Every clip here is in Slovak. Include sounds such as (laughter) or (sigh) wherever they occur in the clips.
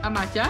a Maťa.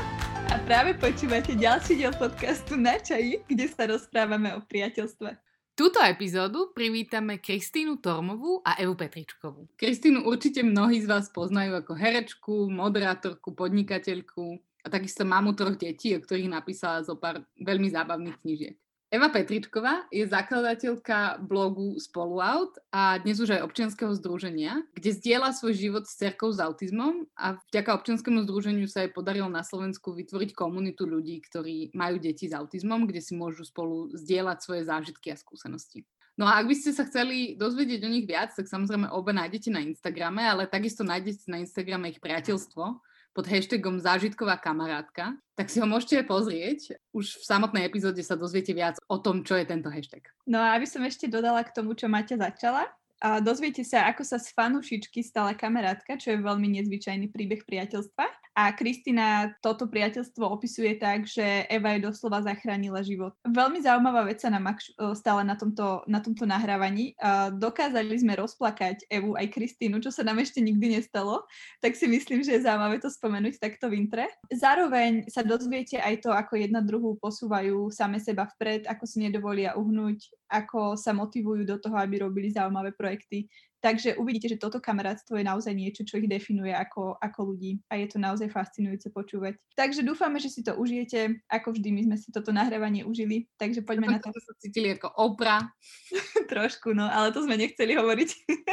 A práve počúvate ďalší diel podcastu Na čaji, kde sa rozprávame o priateľstve. Túto epizódu privítame Kristínu Tormovú a Evu Petričkovú. Kristínu určite mnohí z vás poznajú ako herečku, moderátorku, podnikateľku a takisto mamu troch detí, o ktorých napísala zo pár veľmi zábavných knižiek. Eva Petričková je zakladateľka blogu Spoluout a dnes už aj občianskeho združenia, kde zdieľa svoj život s cerkou s autizmom a vďaka občianskému združeniu sa jej podarilo na Slovensku vytvoriť komunitu ľudí, ktorí majú deti s autizmom, kde si môžu spolu zdieľať svoje zážitky a skúsenosti. No a ak by ste sa chceli dozvedieť o nich viac, tak samozrejme obe nájdete na Instagrame, ale takisto nájdete na Instagrame ich priateľstvo, pod hashtagom zážitková kamarátka, tak si ho môžete pozrieť. Už v samotnej epizóde sa dozviete viac o tom, čo je tento hashtag. No a aby som ešte dodala k tomu, čo Maťa začala, a dozviete sa, ako sa z fanušičky stala kamarátka, čo je veľmi nezvyčajný príbeh priateľstva. A Kristina toto priateľstvo opisuje tak, že Eva jej doslova zachránila život. Veľmi zaujímavá vec sa nám stala na tomto, na tomto nahrávaní. Dokázali sme rozplakať Evu aj Kristínu, čo sa nám ešte nikdy nestalo, tak si myslím, že je zaujímavé to spomenúť takto v intre. Zároveň sa dozviete aj to, ako jedna druhú posúvajú same seba vpred, ako si nedovolia uhnúť, ako sa motivujú do toho, aby robili zaujímavé projekty. Takže uvidíte, že toto kamarátstvo je naozaj niečo, čo ich definuje ako, ako ľudí a je to naozaj fascinujúce počúvať. Takže dúfame, že si to užijete. Ako vždy, my sme si toto nahrávanie užili, takže poďme na to. sa cítili ako opra. (laughs) Trošku, no, ale to sme nechceli hovoriť.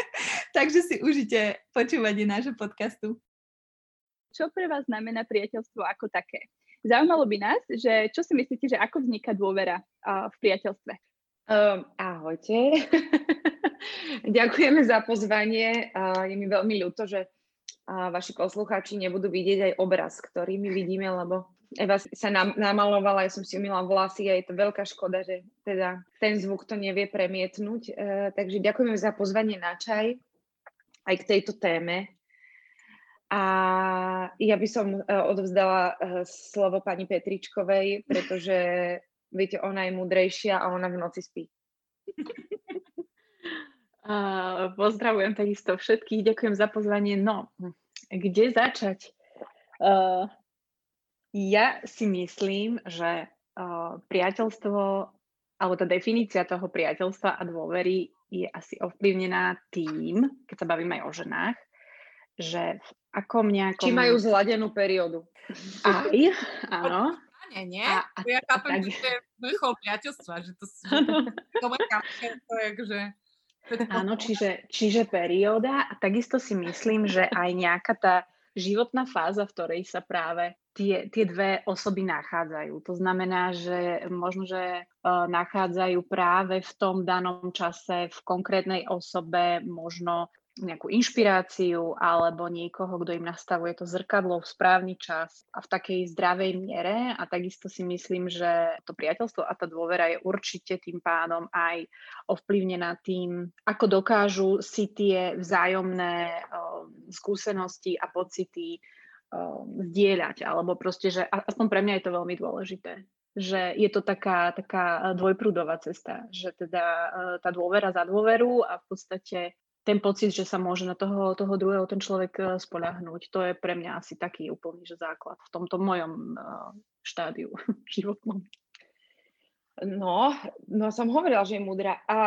(laughs) takže si užite počúvanie nášho podcastu. Čo pre vás znamená priateľstvo ako také? Zaujímalo by nás, že čo si myslíte, že ako vzniká dôvera uh, v priateľstve? Um, ahojte. (laughs) Ďakujeme za pozvanie. Je mi veľmi ľúto, že vaši poslucháči nebudú vidieť aj obraz, ktorý my vidíme, lebo Eva sa nam, namalovala, ja som si umila vlasy a je to veľká škoda, že teda ten zvuk to nevie premietnúť. E, takže ďakujeme za pozvanie na čaj aj k tejto téme. A ja by som e, odovzdala e, slovo pani Petričkovej, pretože viete, ona je múdrejšia a ona v noci spí. Uh, pozdravujem takisto všetkých, ďakujem za pozvanie. No, kde začať? Uh, ja si myslím, že uh, priateľstvo, alebo tá definícia toho priateľstva a dôvery je asi ovplyvnená tým, keď sa bavíme aj o ženách, že v akom nejakom... Či majú zladenú periódu. Aj, áno. Nie, nie. A, a, ja chápem, tak... že (laughs) to je vrchol priateľstva, že to, sú, (laughs) to, to je, že Áno, čiže, čiže perióda a takisto si myslím, že aj nejaká tá životná fáza, v ktorej sa práve tie, tie dve osoby nachádzajú. To znamená, že možno, že uh, nachádzajú práve v tom danom čase v konkrétnej osobe možno nejakú inšpiráciu alebo niekoho, kto im nastavuje to zrkadlo v správny čas a v takej zdravej miere. A takisto si myslím, že to priateľstvo a tá dôvera je určite tým pádom aj ovplyvnená tým, ako dokážu si tie vzájomné uh, skúsenosti a pocity uh, zdieľať. Alebo proste, že aspoň pre mňa je to veľmi dôležité že je to taká, taká dvojprúdová cesta, že teda tá dôvera za dôveru a v podstate ten pocit, že sa môže na toho, toho druhého ten človek eh, spoľahnúť. To je pre mňa asi taký úplný že základ v tomto mojom uh, štádiu (laughs) životnom. No, no som hovorila, že je múdra. A...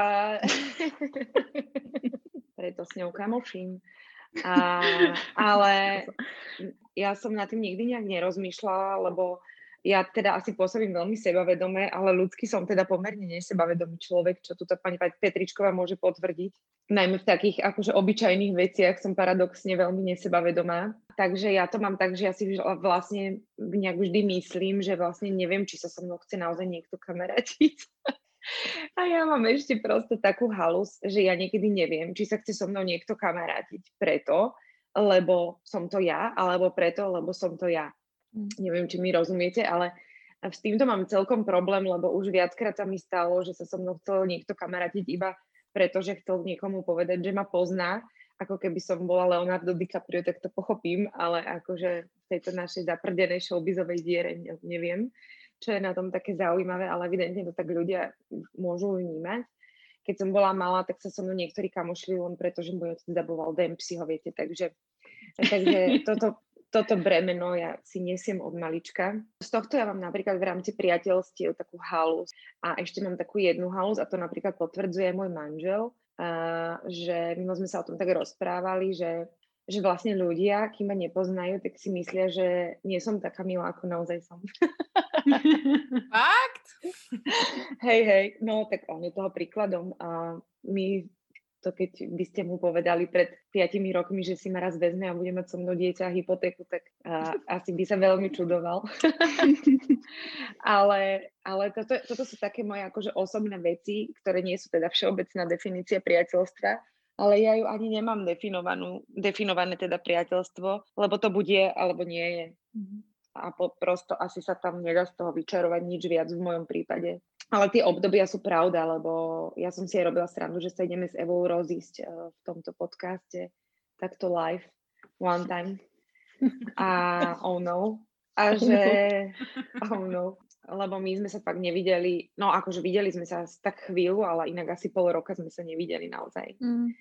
(laughs) Preto s ňou kamoším. A, (laughs) ale ja som na tým nikdy nejak nerozmýšľala, lebo ja teda asi pôsobím veľmi sebavedome, ale ľudský som teda pomerne nesebavedomý človek, čo tuto pani Petričková môže potvrdiť. Najmä v takých akože obyčajných veciach som paradoxne veľmi nesebavedomá. Takže ja to mám tak, že ja si vlastne nejak vždy myslím, že vlastne neviem, či sa so mnou chce naozaj niekto kameratiť. (laughs) A ja mám ešte proste takú halus, že ja niekedy neviem, či sa chce so mnou niekto kamarátiť preto, lebo som to ja, alebo preto, lebo som to ja. Neviem, či mi rozumiete, ale s týmto mám celkom problém, lebo už viackrát sa mi stalo, že sa so mnou chcel niekto kamaratiť iba preto, že chcel niekomu povedať, že ma pozná, ako keby som bola Leonardo DiCaprio, tak to pochopím, ale akože v tejto našej zaprdenej showbizovej diere neviem, čo je na tom také zaujímavé, ale evidentne to tak ľudia môžu vnímať. Keď som bola malá, tak sa so mnou niektorí kamošili len preto, že môj otec daboval Dempseyho, viete, takže, takže toto, toto bremeno ja si nesiem od malička. Z tohto ja mám napríklad v rámci priateľstiev takú halus a ešte mám takú jednu halus a to napríklad potvrdzuje môj manžel, a, že my sme sa o tom tak rozprávali, že že vlastne ľudia, kým ma nepoznajú, tak si myslia, že nie som taká milá, ako naozaj som. Fakt? (laughs) hej, hej, no tak on je toho príkladom a my to keď by ste mu povedali pred 5 rokmi, že si ma raz vezme a bude mať so mnou dieťa a hypotéku, tak a, (laughs) asi by sa veľmi čudoval. (laughs) ale ale toto, toto sú také moje akože osobné veci, ktoré nie sú teda všeobecná definícia priateľstva, ale ja ju ani nemám definovanú, definované teda priateľstvo, lebo to bude alebo nie je. Mm-hmm. A po, prosto asi sa tam nedá z toho vyčarovať nič viac v mojom prípade. Ale tie obdobia sú pravda, lebo ja som si aj robila srandu, že sa ideme s Evou rozísť uh, v tomto podcaste takto live, one time. A oh no. A že oh no lebo my sme sa fakt nevideli, no akože videli sme sa tak chvíľu, ale inak asi pol roka sme sa nevideli naozaj. Mm.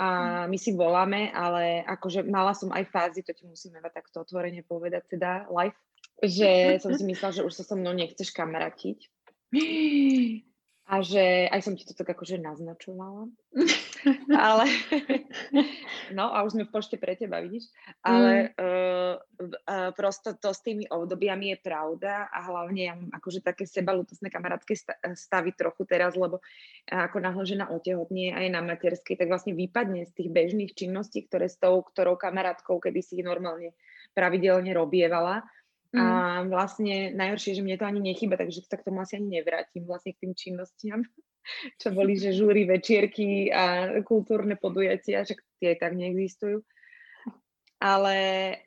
A my si voláme, ale akože mala som aj fázy, to ti musíme takto otvorene povedať, teda live, že som si myslela, že už sa so mnou nechceš kamaratiť. A že aj som ti to tak akože naznačovala. (laughs) ale, no a už sme v pošte pre teba, vidíš. Ale mm. uh, uh, prosto to s tými obdobiami je pravda a hlavne ja mám akože také sebalutosné kamarátske stavy trochu teraz, lebo ako náhle žena otehotnie a je na materskej, tak vlastne vypadne z tých bežných činností, ktoré s tou, ktorou kamarátkou kedy si ich normálne pravidelne robievala Mm. A vlastne najhoršie, že mne to ani nechýba, takže sa k tomu asi ani nevrátim vlastne k tým činnostiam, (laughs) čo boli, že žúry, večierky a kultúrne podujatia, že tie tak neexistujú. Ale,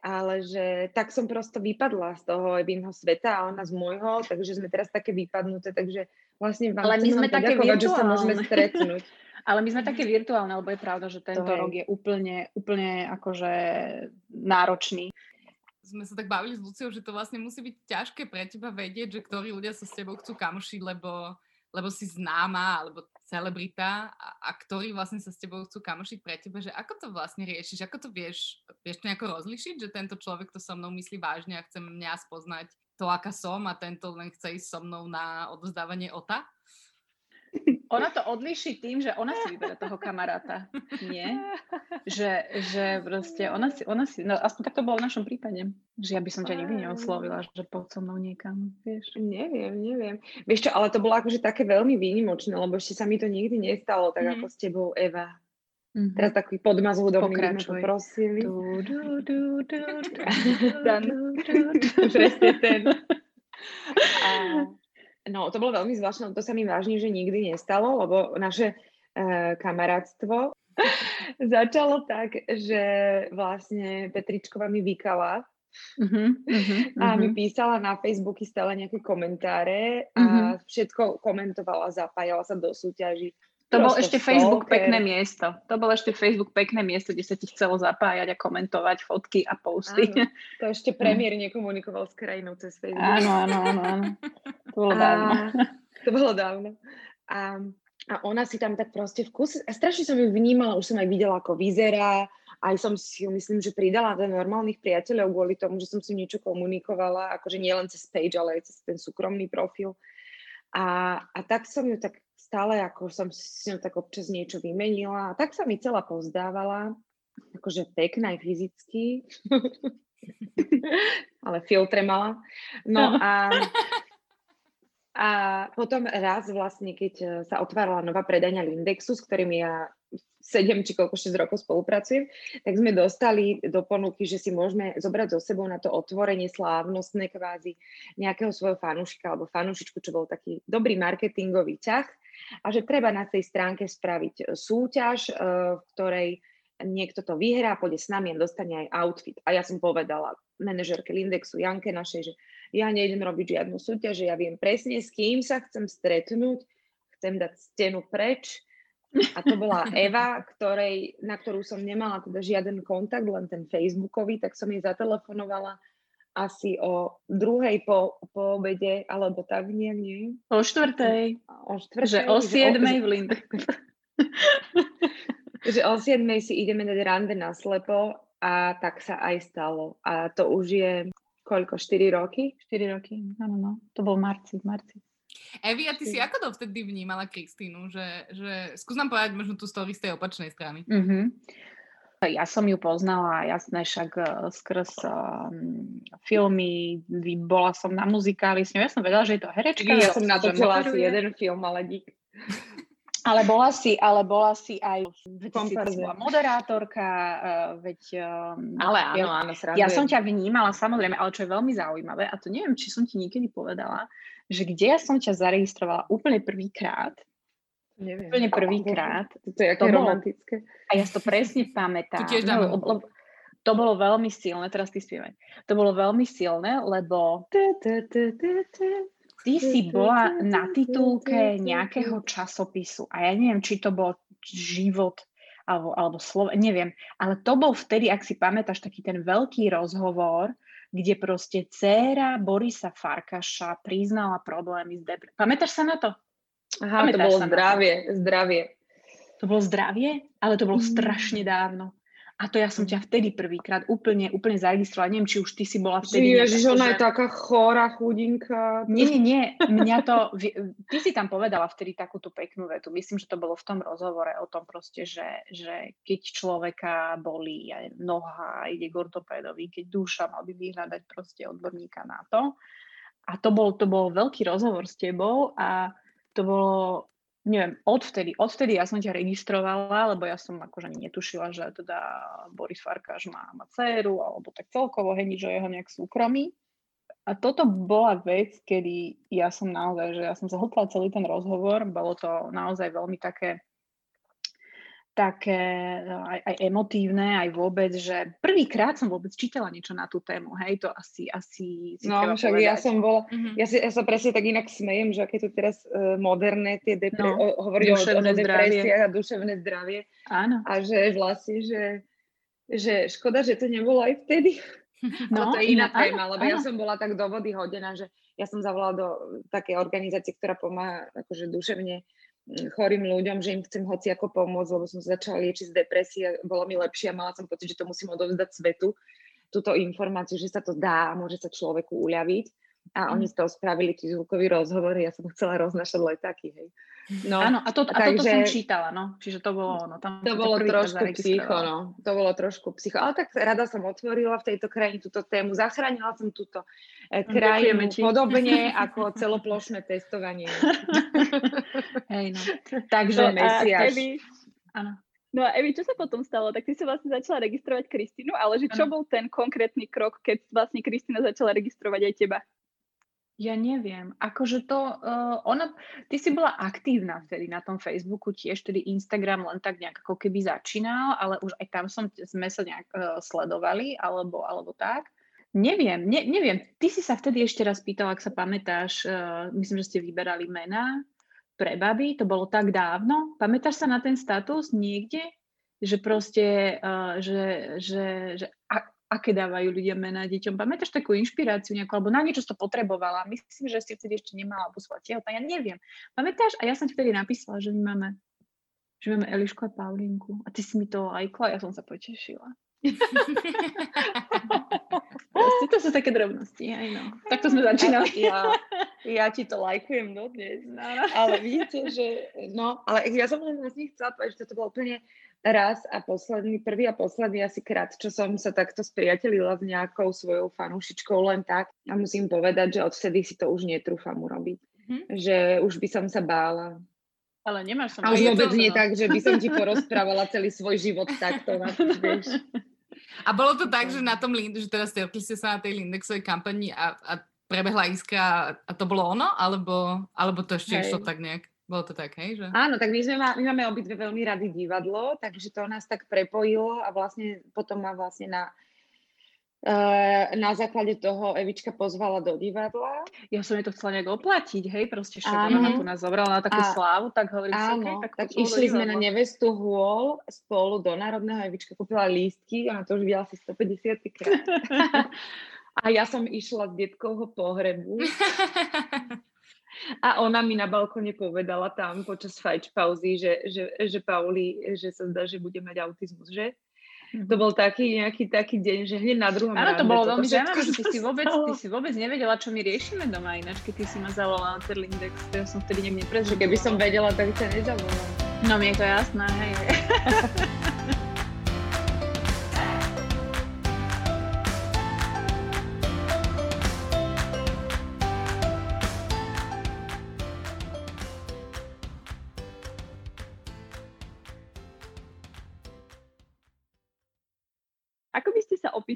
ale že tak som prosto vypadla z toho Evinho sveta a ona z môjho, takže sme teraz také vypadnuté, takže vlastne vám ale my sme také virtuálne. že sa môžeme stretnúť. (laughs) ale my sme také virtuálne, lebo je pravda, že tento to rok je úplne, úplne akože náročný sme sa tak bavili s Luciou, že to vlastne musí byť ťažké pre teba vedieť, že ktorí ľudia sa s tebou chcú kamošiť, lebo, lebo si známa alebo celebrita a, a ktorí vlastne sa s tebou chcú kamošiť pre teba, že ako to vlastne riešiš, ako to vieš, vieš to nejako rozlišiť, že tento človek to so mnou myslí vážne a chce mňa spoznať to, aká som a tento len chce ísť so mnou na odvzdávanie OTA? Ona to odliší tým, že ona si vyberá toho kamaráta. Nie? Že, že proste ona si, ona si, no aspoň tak to bolo v našom prípade. Že ja by som ťa nikdy neoslovila, že poď so mnou niekam, vieš. Neviem, neviem. Vieš čo, ale to bolo akože také veľmi výnimočné, lebo ešte sa mi to nikdy nestalo, tak mm. ako s tebou, Eva. Mm-hmm. Teraz taký podmaz hudobný sme poprosili. (laughs) Presne ten. A, No, to bolo veľmi zvláštne, to sa mi vážne, že nikdy nestalo, lebo naše uh, kamarátstvo (laughs) začalo tak, že vlastne Petričková mi vykala uh-huh, uh-huh, a mi písala na Facebooky stále nejaké komentáre a uh-huh. všetko komentovala, zapájala sa do súťaží. To bol ešte Facebook stalker. pekné miesto. To bol ešte Facebook pekné miesto, kde sa ti chcelo zapájať a komentovať fotky a posty. Áno, to ešte (laughs) premiér nekomunikoval s krajinou cez Facebook. Áno, áno, áno. áno. To bolo dávno. A, (laughs) to bolo dávno. A, a ona si tam tak proste v kuse, a strašne som ju vnímala, už som aj videla, ako vyzerá, aj som si ju myslím, že pridala do normálnych priateľov kvôli tomu, že som si niečo komunikovala, akože nie len cez page, ale aj cez ten súkromný profil. A, a tak som ju tak stále, ako som si ňou tak občas niečo vymenila. A tak sa mi celá pozdávala, akože pekná aj fyzicky, (laughs) ale filtre mala. No a, a potom raz vlastne, keď e, sa otvárala nová predania Lindexu, s ktorým ja 7 či koľko 6 rokov spolupracujem, tak sme dostali do ponuky, že si môžeme zobrať so sebou na to otvorenie slávnostné kvázi nejakého svojho fanúšika alebo fanúšičku, čo bol taký dobrý marketingový ťah a že treba na tej stránke spraviť e, súťaž, e, v ktorej niekto to vyhrá, pôjde s nami a dostane aj outfit. A ja som povedala manažerke Lindexu Janke našej, že ja nejdem robiť žiadnu súťaž, že ja viem presne, s kým sa chcem stretnúť, chcem dať stenu preč. A to bola (laughs) Eva, ktorej, na ktorú som nemala teda žiaden kontakt, len ten facebookový, tak som jej zatelefonovala asi o druhej po, po obede, alebo tak, nie, nie. O štvrtej. O štvrtej. Že o siedmej (laughs) v Linde. že o siedmej si ideme dať rande na slepo a tak sa aj stalo. A to už je koľko, 4 roky? 4 roky, áno, no. To bol v marci, v marci. Evi, a ty si ako dovtedy vnímala Kristínu? Že, že... Skús nám povedať možno tú story z tej opačnej strany. Mm-hmm. Ja som ju poznala, jasné, však uh, skrz um, filmy, bola som na muzikáli s ňou, ja som vedela, že je to herečka. Ja som natočila asi jeden film, ale dík. (laughs) Ale bola si, ale bola si aj bola moderátorka, uh, veď... Ale áno, ja, áno, srandujem. Ja som ťa vnímala, samozrejme, ale čo je veľmi zaujímavé, a to neviem, či som ti niekedy povedala, že kde ja som ťa zaregistrovala úplne prvýkrát, Neviem. Úplne prvýkrát. To je aké romantické. A ja to presne pamätám. To tiež dáme. No, lebo, to bolo veľmi silné, teraz ty spievaj. To bolo veľmi silné, lebo ty si bola na titulke nejakého časopisu a ja neviem, či to bol život alebo, alebo slovo, neviem, ale to bol vtedy, ak si pamätáš, taký ten veľký rozhovor, kde proste dcéra Borisa Farkaša priznala problémy s depresiou. Pamätáš sa na to? Aha, Pamätáš to bolo zdravie, zdravie. To bolo zdravie, ale to bolo mm. strašne dávno. A to ja som ťa vtedy prvýkrát úplne, úplne zaregistrovala. Neviem, či už ty si bola vtedy... Ježiš, ona je taká chorá, chudinka. Nie, nie, nie. Mňa to... Ty si tam povedala vtedy takúto peknú vetu. Myslím, že to bolo v tom rozhovore o tom proste, že, že keď človeka bolí aj noha, ide k ortopédovi, keď duša, mal by vyhľadať proste odborníka na to. A to bol, to bol veľký rozhovor s tebou a to bolo neviem, odvtedy, odvtedy ja som ťa registrovala, lebo ja som akože netušila, že teda Boris Farkáš má, má dceru, alebo tak celkovo, hej, o jeho nejak súkromí. A toto bola vec, kedy ja som naozaj, že ja som zahltala celý ten rozhovor, bolo to naozaj veľmi také také no, aj, aj emotívne, aj vôbec, že prvýkrát som vôbec čítala niečo na tú tému, hej, to asi, asi si No, však povedať. ja som bola, mm-hmm. ja, si, ja sa presne tak inak smejem, že aké to teraz uh, moderné tie depre- no, o, hovoriť o, o depresiách a duševné zdravie. Áno. A že vlastne, že, že škoda, že to nebolo aj vtedy. (laughs) No, Ale to je iná no, téma, lebo áno. ja som bola tak do vody hodená, že ja som zavolala do také organizácie, ktorá pomáha akože duševne chorým ľuďom, že im chcem hoci ako pomôcť, lebo som začala liečiť z depresie, bolo mi lepšie a mala som pocit, že to musím odovzdať svetu, túto informáciu, že sa to dá a môže sa človeku uľaviť. A mm. oni z toho spravili tí zvukový rozhovor, ja som chcela roznašať letáky, hej. No, Áno, a, to, a takže, toto som čítala, no. Čiže to bolo, no, tam to bolo trošku psycho, no. To bolo trošku psycho. Ale tak rada som otvorila v tejto krajine túto tému. Zachránila som túto eh, krajinu podobne (laughs) ako celoplošné testovanie. (laughs) Hej, no. Takže no, a Evi, áno. No a Evi, čo sa potom stalo? Tak ty si vlastne začala registrovať Kristínu, ale že čo ano. bol ten konkrétny krok, keď vlastne Kristína začala registrovať aj teba? Ja neviem. Akože to, uh, ona, ty si bola aktívna vtedy na tom Facebooku tiež, tedy Instagram len tak nejak ako keby začínal, ale už aj tam som, sme sa nejak uh, sledovali, alebo, alebo tak. Neviem, ne, neviem. Ty si sa vtedy ešte raz pýtal, ak sa pamätáš, uh, myslím, že ste vyberali mená pre baby, to bolo tak dávno. Pamätáš sa na ten status niekde? Že proste, uh, že, že, že aké dávajú ľudia mená deťom. Pamätáš takú inšpiráciu nejakú, alebo na niečo to potrebovala? Myslím, že si vtedy ešte nemala, alebo svoja tehotná, ja neviem. Pamätáš? A ja som ti vtedy napísala, že my máme, že máme Elišku a Paulinku. A ty si mi to lajkla, ja som sa potešila. (laughs) Proste to sú také drobnosti, aj no. Takto sme začínali. Ja, ja ti to lajkujem dodnes. No, no. (laughs) Ale vidíte, že no, ale ja som len z nich chcela povedať, že to bolo úplne raz a posledný, prvý a posledný asi krát, čo som sa takto spriatelila s nejakou svojou fanúšičkou len tak. A musím povedať, že odvtedy si to už netrúfam urobiť. Hm? Že už by som sa bála. Ale nemáš som... A už vôbec nie no. tak, že by som ti porozprávala celý svoj život takto. Na to, vieš. A bolo to tak, že na tom Linde, že teraz stretli ste sa na tej Lindexovej kampani a, a prebehla iskra a to bolo ono? Alebo, alebo to ešte Hej. išlo tak nejak? Bolo to tak, hej? Že... Áno, tak my, sme, my máme obidve veľmi rady divadlo, takže to nás tak prepojilo a vlastne potom ma vlastne na, uh, na základe toho Evička pozvala do divadla. Ja som jej to chcela nejak oplatiť, hej, proste však ona tu nás zobrala na takú a, slávu, tak hovorím áno, si, okay, tak, tak išli sme na nevestu hôl spolu do Národného, Evička kúpila lístky, ona to už videla asi 150 krát. (laughs) a ja som išla z detkovho pohrebu. (laughs) A ona mi na balkone povedala tam počas fajč pauzy, že, že, že Pauli, že sa zdá, že bude mať autizmus, že? to bol taký nejaký taký deň, že hneď na druhom Áno, to bolo veľmi zaujímavé, že ty si, vôbec, ty si vôbec nevedela, čo my riešime doma ináč, keď ty si ma zavolala na ten Lindex, to ja som vtedy nejak neprezvedela. Keby som vedela, tak ťa nezavolala. No mi je to jasné, hej. (laughs)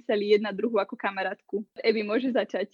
opísali jedna druhú ako kamarátku. Evi, môže začať.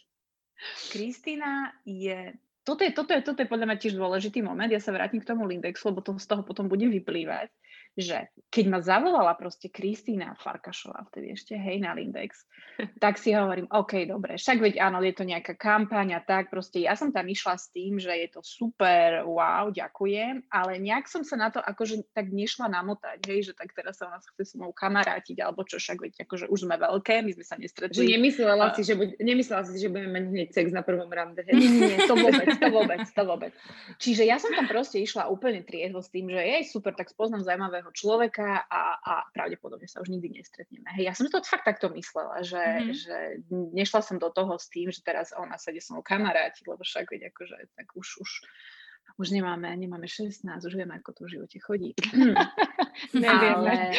Kristýna je toto je, toto, je, toto je podľa mňa tiež dôležitý moment. Ja sa vrátim k tomu Lindexu, lebo to z toho potom bude vyplývať že keď ma zavolala proste Kristýna Farkašová, vtedy ešte hej na Lindex, (laughs) tak si hovorím, OK, dobre, však veď áno, je to nejaká kampaň a tak, proste ja som tam išla s tým, že je to super, wow, ďakujem, ale nejak som sa na to akože tak nešla namotať, hej, že tak teraz sa vás chce s mnou kamarátiť, alebo čo, však veď akože už sme veľké, my sme sa nestretli. Že nemyslela, a... si, že buď, nemyslela si, že budeme mať hneď sex na prvom rande? Nie, nie, to vôbec, to vôbec, to vôbec. Čiže ja som tam proste išla úplne triezvo s tým, že jej super, tak spoznám zaujímavého druhého človeka a, a pravdepodobne sa už nikdy nestretneme. Hej, ja som to fakt takto myslela, že, mm-hmm. že nešla som do toho s tým, že teraz ona sa ide so mnou kamaráti, lebo však veď akože tak už, už, už nemáme, nemáme 16, už vieme, ako to v živote chodí. (laughs) (laughs) Ale...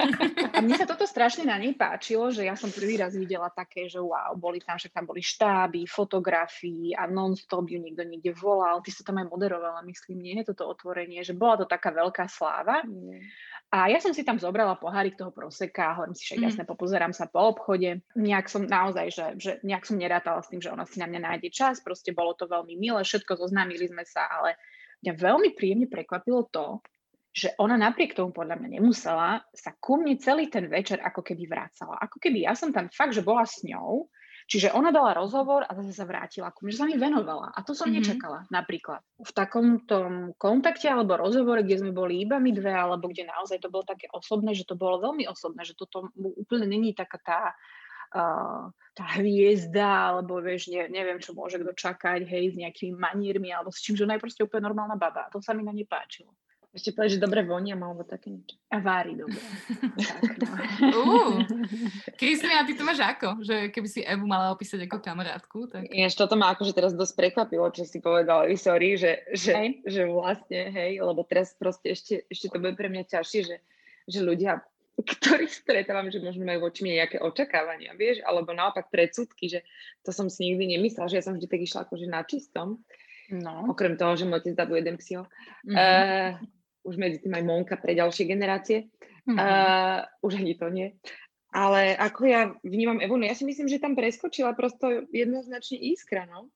(laughs) A mne sa toto strašne na nej páčilo, že ja som prvý raz videla také, že wow, boli tam, že tam boli štáby, fotografii a non-stop ju niekto niekde volal. Ty sa tam aj moderovala, myslím, nie je toto otvorenie, že bola to taká veľká sláva. Mm. A ja som si tam zobrala pohárik toho proseka, hovorím si, že mm. jasne, popozerám sa po obchode. Nejak som naozaj, že, že nejak som nerátala s tým, že ona si na mňa nájde čas, proste bolo to veľmi milé, všetko zoznámili sme sa, ale mňa veľmi príjemne prekvapilo to, že ona napriek tomu podľa mňa nemusela sa ku mne celý ten večer ako keby vrácala. Ako keby ja som tam fakt, že bola s ňou, čiže ona dala rozhovor a zase sa vrátila ku mne, že sa mi venovala. A to som mm-hmm. nečakala napríklad. V takom tom kontakte alebo rozhovore, kde sme boli iba my dve, alebo kde naozaj to bolo také osobné, že to bolo veľmi osobné, že toto úplne není taká tá Uh, tá hviezda, alebo vieš, ne, neviem, čo môže kto čakať, hej, s nejakými maniermi, alebo s čím, že ona je proste úplne normálna baba. A to sa mi na nej páčilo. Ešte povedať, že dobre vonia alebo také niečo. A vári dobre. (laughs) tak, no. uh, (laughs) Kristina, a ty to máš ako? Že keby si Evu mala opísať ako kamarátku? Tak... Ináč toto ma akože teraz dosť prekvapilo, čo si povedala, sorry, že, že, hej. že vlastne, hej, lebo teraz proste ešte, ešte to bude pre mňa ťažšie, že, že ľudia ktorých stretávam, že možno majú voči mne nejaké očakávania, vieš, alebo naopak predsudky, že to som si nikdy nemyslela, že ja som vždy tak išla akože na čistom. No. Okrem toho, že môj otec dabuje jeden psio. Mm-hmm. Uh, už medzi tým aj Monka pre ďalšie generácie. Mm-hmm. Uh, už ani to nie. Ale ako ja vnímam Evu, no ja si myslím, že tam preskočila prosto jednoznačne iskra, no.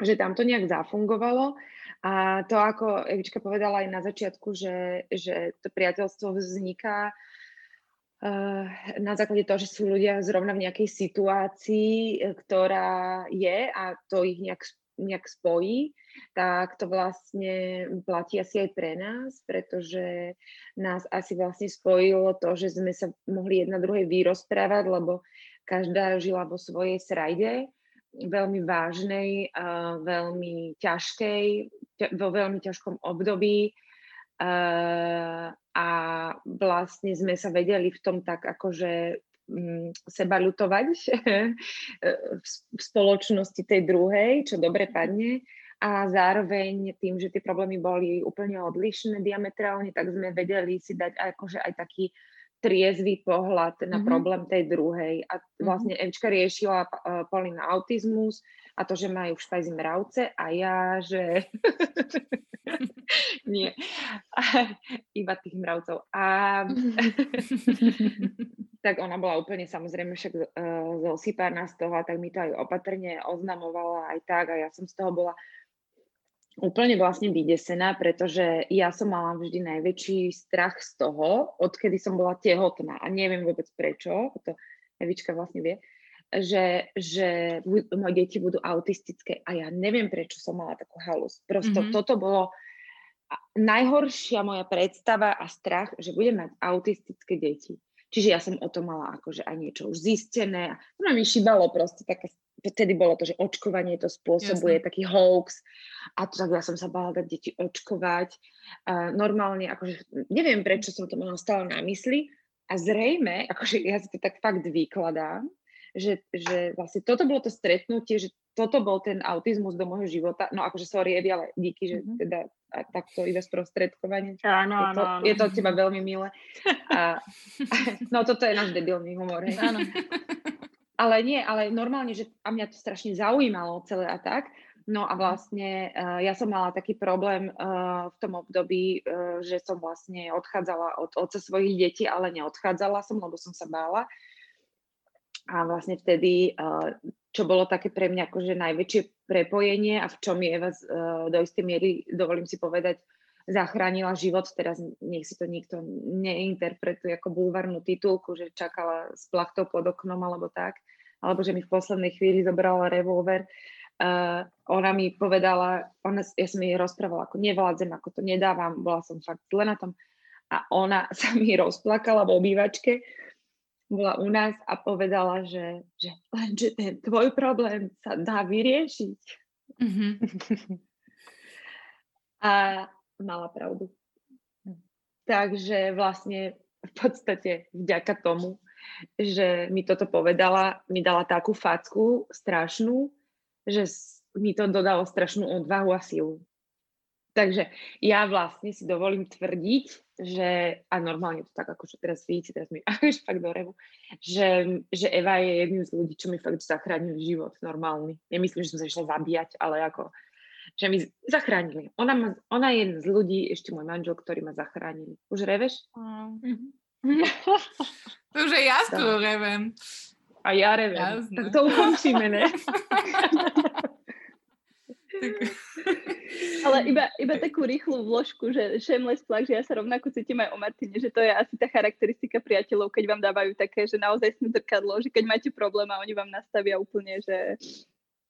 Že tam to nejak zafungovalo. A to, ako Evička povedala aj na začiatku, že, že to priateľstvo vzniká uh, na základe toho, že sú ľudia zrovna v nejakej situácii, ktorá je a to ich nejak nejak spojí, tak to vlastne platí asi aj pre nás, pretože nás asi vlastne spojilo to, že sme sa mohli jedna druhej vyrozprávať, lebo každá žila vo svojej srajde, veľmi vážnej, veľmi ťažkej, ťa, vo veľmi ťažkom období. A vlastne sme sa vedeli v tom tak akože seba ľutovať (laughs) v spoločnosti tej druhej, čo dobre padne. A zároveň tým, že tie problémy boli úplne odlišné diametrálne, tak sme vedeli si dať akože aj taký triezvý pohľad na mm-hmm. problém tej druhej. A mm-hmm. vlastne Evčka riešila uh, Polina autizmus a to, že majú v špajzi mravce a ja, že (laughs) nie, iba tých mravcov. A (laughs) tak ona bola úplne samozrejme však uh, z toho a tak mi to aj opatrne oznamovala aj tak a ja som z toho bola úplne vlastne vydesená, pretože ja som mala vždy najväčší strach z toho, odkedy som bola tehotná a neviem vôbec prečo, to Evička vlastne vie, že, že moje deti budú autistické a ja neviem, prečo som mala takú halus. Prosto mm-hmm. toto bolo najhoršia moja predstava a strach, že budem mať autistické deti. Čiže ja som o to mala akože aj niečo už zistené. To mi šibalo proste také, vtedy bolo to, že očkovanie to spôsobuje, Jasne. taký hoax. A to tak ja som sa bala dať deti očkovať. Uh, normálne, akože neviem, prečo som to mala stále na mysli, a zrejme, akože ja si to tak fakt vykladám, že, že vlastne toto bolo to stretnutie, že toto bol ten autizmus do môjho života. No akože sorry, Evi, ale díky, že mm-hmm. teda a takto iba sprostredkovanie. Áno, áno, áno. Je to od teba veľmi milé. A, (laughs) no toto je náš debilný humor. Áno. Ale nie, ale normálne, že a mňa to strašne zaujímalo celé a tak. No a vlastne uh, ja som mala taký problém uh, v tom období, uh, že som vlastne odchádzala od oca svojich detí, ale neodchádzala som, lebo som sa bála. A vlastne vtedy, čo bolo také pre mňa akože najväčšie prepojenie a v čom je uh, do istej miery, dovolím si povedať, zachránila život. Teraz nech si to nikto neinterpretuje ako bulvarnú titulku, že čakala s plachtou pod oknom alebo tak, alebo že mi v poslednej chvíli zobrala revolver. Uh, ona mi povedala, ona, ja som jej rozprávala, ako nevládzem, ako to nedávam, bola som fakt zle na tom. A ona (laughs) sa mi rozplakala v obývačke bola u nás a povedala, že, že lenže ten tvoj problém sa dá vyriešiť. Mm-hmm. a mala pravdu. Takže vlastne v podstate vďaka tomu, že mi toto povedala, mi dala takú facku strašnú, že mi to dodalo strašnú odvahu a silu. Takže ja vlastne si dovolím tvrdiť, že, a normálne to tak akože teraz vidíte, teraz mi (laughs) až fakt do revu, že, že Eva je jedným z ľudí, čo mi fakt zachránil život normálny. Nemyslím, že som sa išla zabíjať, ale ako, že mi zachránili. Ona, ma, ona je jeden z ľudí, ešte môj manžel, ktorý ma zachránili. Už reveš? Mm. (laughs) to už je ja skoro revem. A ja revem. Jasne. Tak to ukončíme, ne? (laughs) (laughs) Ale iba, iba takú rýchlu vložku, že shameless plug, že ja sa rovnako cítim aj o Martine, že to je asi tá charakteristika priateľov, keď vám dávajú také, že naozaj sme zrkadlo, že keď máte problém a oni vám nastavia úplne, že,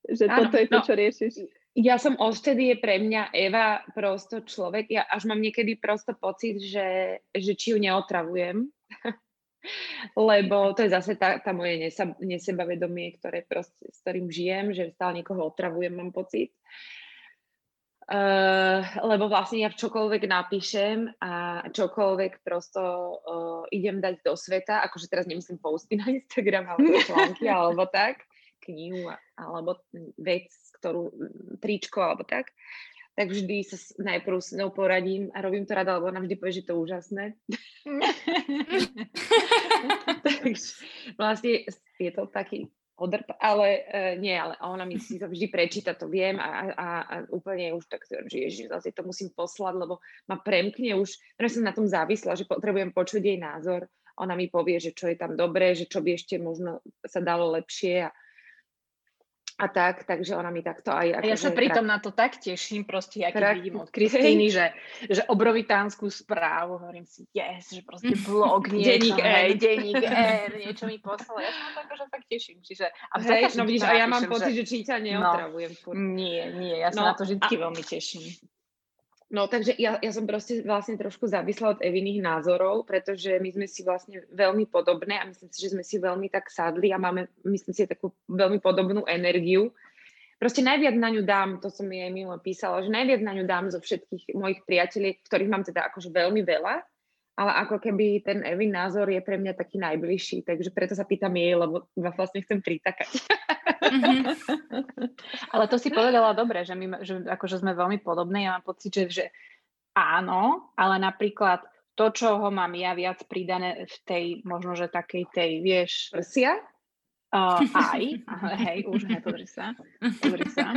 že ano, toto je to, no, čo riešiš. Ja som odtedy je pre mňa Eva prosto človek, ja až mám niekedy prosto pocit, že, že či ju neotravujem, (laughs) lebo to je zase tá, tá moje nesebavedomie, ktoré proste, s ktorým žijem, že stále niekoho otravujem, mám pocit. Uh, lebo vlastne ja čokoľvek napíšem a čokoľvek prosto uh, idem dať do sveta, akože teraz nemyslím posty na Instagram alebo (laughs) články alebo tak, knihu alebo vec, ktorú, tričko alebo tak, tak vždy sa najprv s ňou poradím a robím to rada, lebo ona vždy povie, že to je úžasné. (laughs) Takže vlastne je to taký odrp, ale uh, nie, ale ona mi si to vždy prečíta, to viem a, a, a úplne už tak si že ježiš, zase to musím poslať, lebo ma premkne už, ja som na tom závisla, že potrebujem počuť jej názor, ona mi povie, že čo je tam dobré, že čo by ešte možno sa dalo lepšie a a tak, takže ona mi takto aj... A ja sa pritom na to tak teším, proste, ja keď vidím od Kristýny, že, že obrovitánsku správu, hovorím si, yes, že proste (laughs) blog niečo, denník hej, denník (laughs) R, niečo mi poslalo, ja sa na to akože fakt teším, čiže... A hej, no vidíš, a ja mám pocit, že, že či ťa no. neotravujem. No, nie, nie, ja sa no, na to vždy a... veľmi teším. No takže ja, ja som proste vlastne trošku závisla od Eviných názorov, pretože my sme si vlastne veľmi podobné a myslím si, že sme si veľmi tak sadli a máme, myslím si, takú veľmi podobnú energiu. Proste najviac na ňu dám, to som jej mimo písala, že najviac na ňu dám zo všetkých mojich priateľiek, ktorých mám teda akože veľmi veľa, ale ako keby ten Evin názor je pre mňa taký najbližší, takže preto sa pýtam jej, lebo vlastne chcem pritakať. Mm-hmm. (laughs) ale to si povedala dobre, že my že akože sme veľmi podobné, ja mám pocit, že, že áno, ale napríklad to, čo ho mám ja viac pridané v tej, možno, že takej tej, vieš... Prsia? Uh, (laughs) aj, hej, už ne, pozri sa, pozri sa.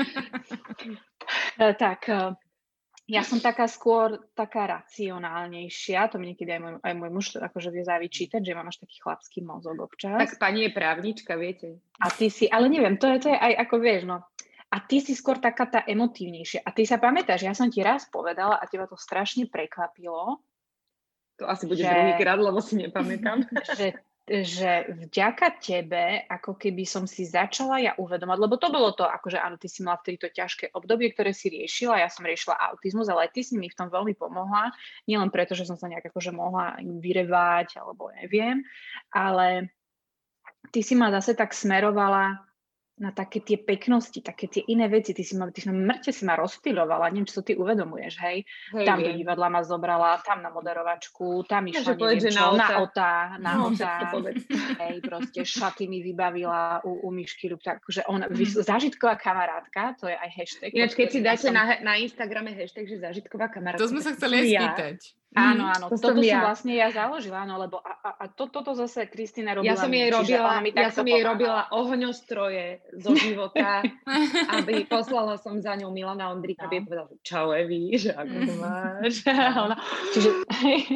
Uh, (laughs) tak, uh, ja som taká skôr taká racionálnejšia, to mi niekedy aj môj, aj môj muž akože vie zavyčítať, že mám až taký chlapský mozog občas. Tak pani je právnička, viete. A ty si, ale neviem, to je, to je aj ako vieš, no. A ty si skôr taká tá emotívnejšia. A ty sa pamätáš, ja som ti raz povedala a teba to strašne prekvapilo. To asi bude že, druhýkrát, lebo si nepamätám. (laughs) Že že vďaka tebe, ako keby som si začala ja uvedomať, lebo to bolo to, akože áno, ty si mala vtedy to ťažké obdobie, ktoré si riešila, ja som riešila autizmus, ale aj ty si mi v tom veľmi pomohla, nielen preto, že som sa nejak akože mohla vyrevať, alebo neviem, ale ty si ma zase tak smerovala na také tie peknosti, také tie iné veci. Ty si ma, ty si ma mŕte si ma rozptýľovala, neviem, čo ty uvedomuješ, hej. hej tam do divadla ma zobrala, tam na moderovačku, tam išla, neviem povedz, čo, na, otá, na no, otá, (laughs) hej, proste šaty mi vybavila u, u Myšky tak, že ona, mm. zážitková kamarátka, to je aj hashtag. Ináč, keď si dáte som... na, na Instagrame hashtag, že zážitková kamarátka. To sme sa chceli ja. spýtať. Áno, mhm, áno, to toto som ja. vlastne ja založila, áno, lebo a, a, a to, toto zase Kristina robila. Ja som jej robila, ja som jej robila ohňostroje zo života, (laughs) aby poslala som za ňou Milana Ondríka, no. aby povedala, čau Evi, že ako to máš. (laughs) Čiže,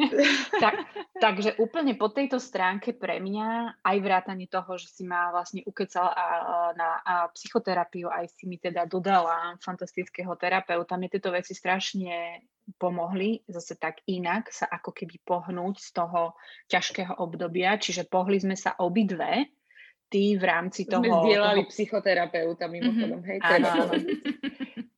(laughs) tak, takže úplne po tejto stránke pre mňa aj vrátanie toho, že si ma vlastne ukecala a, na a psychoterapiu, aj si mi teda dodala fantastického terapeuta, mi tieto veci strašne pomohli zase tak inak sa ako keby pohnúť z toho ťažkého obdobia, čiže pohli sme sa obidve, ty v rámci toho... Sme zdieľali toho... psychoterapeuta mimochodom, mm-hmm. hej? Áno, áno.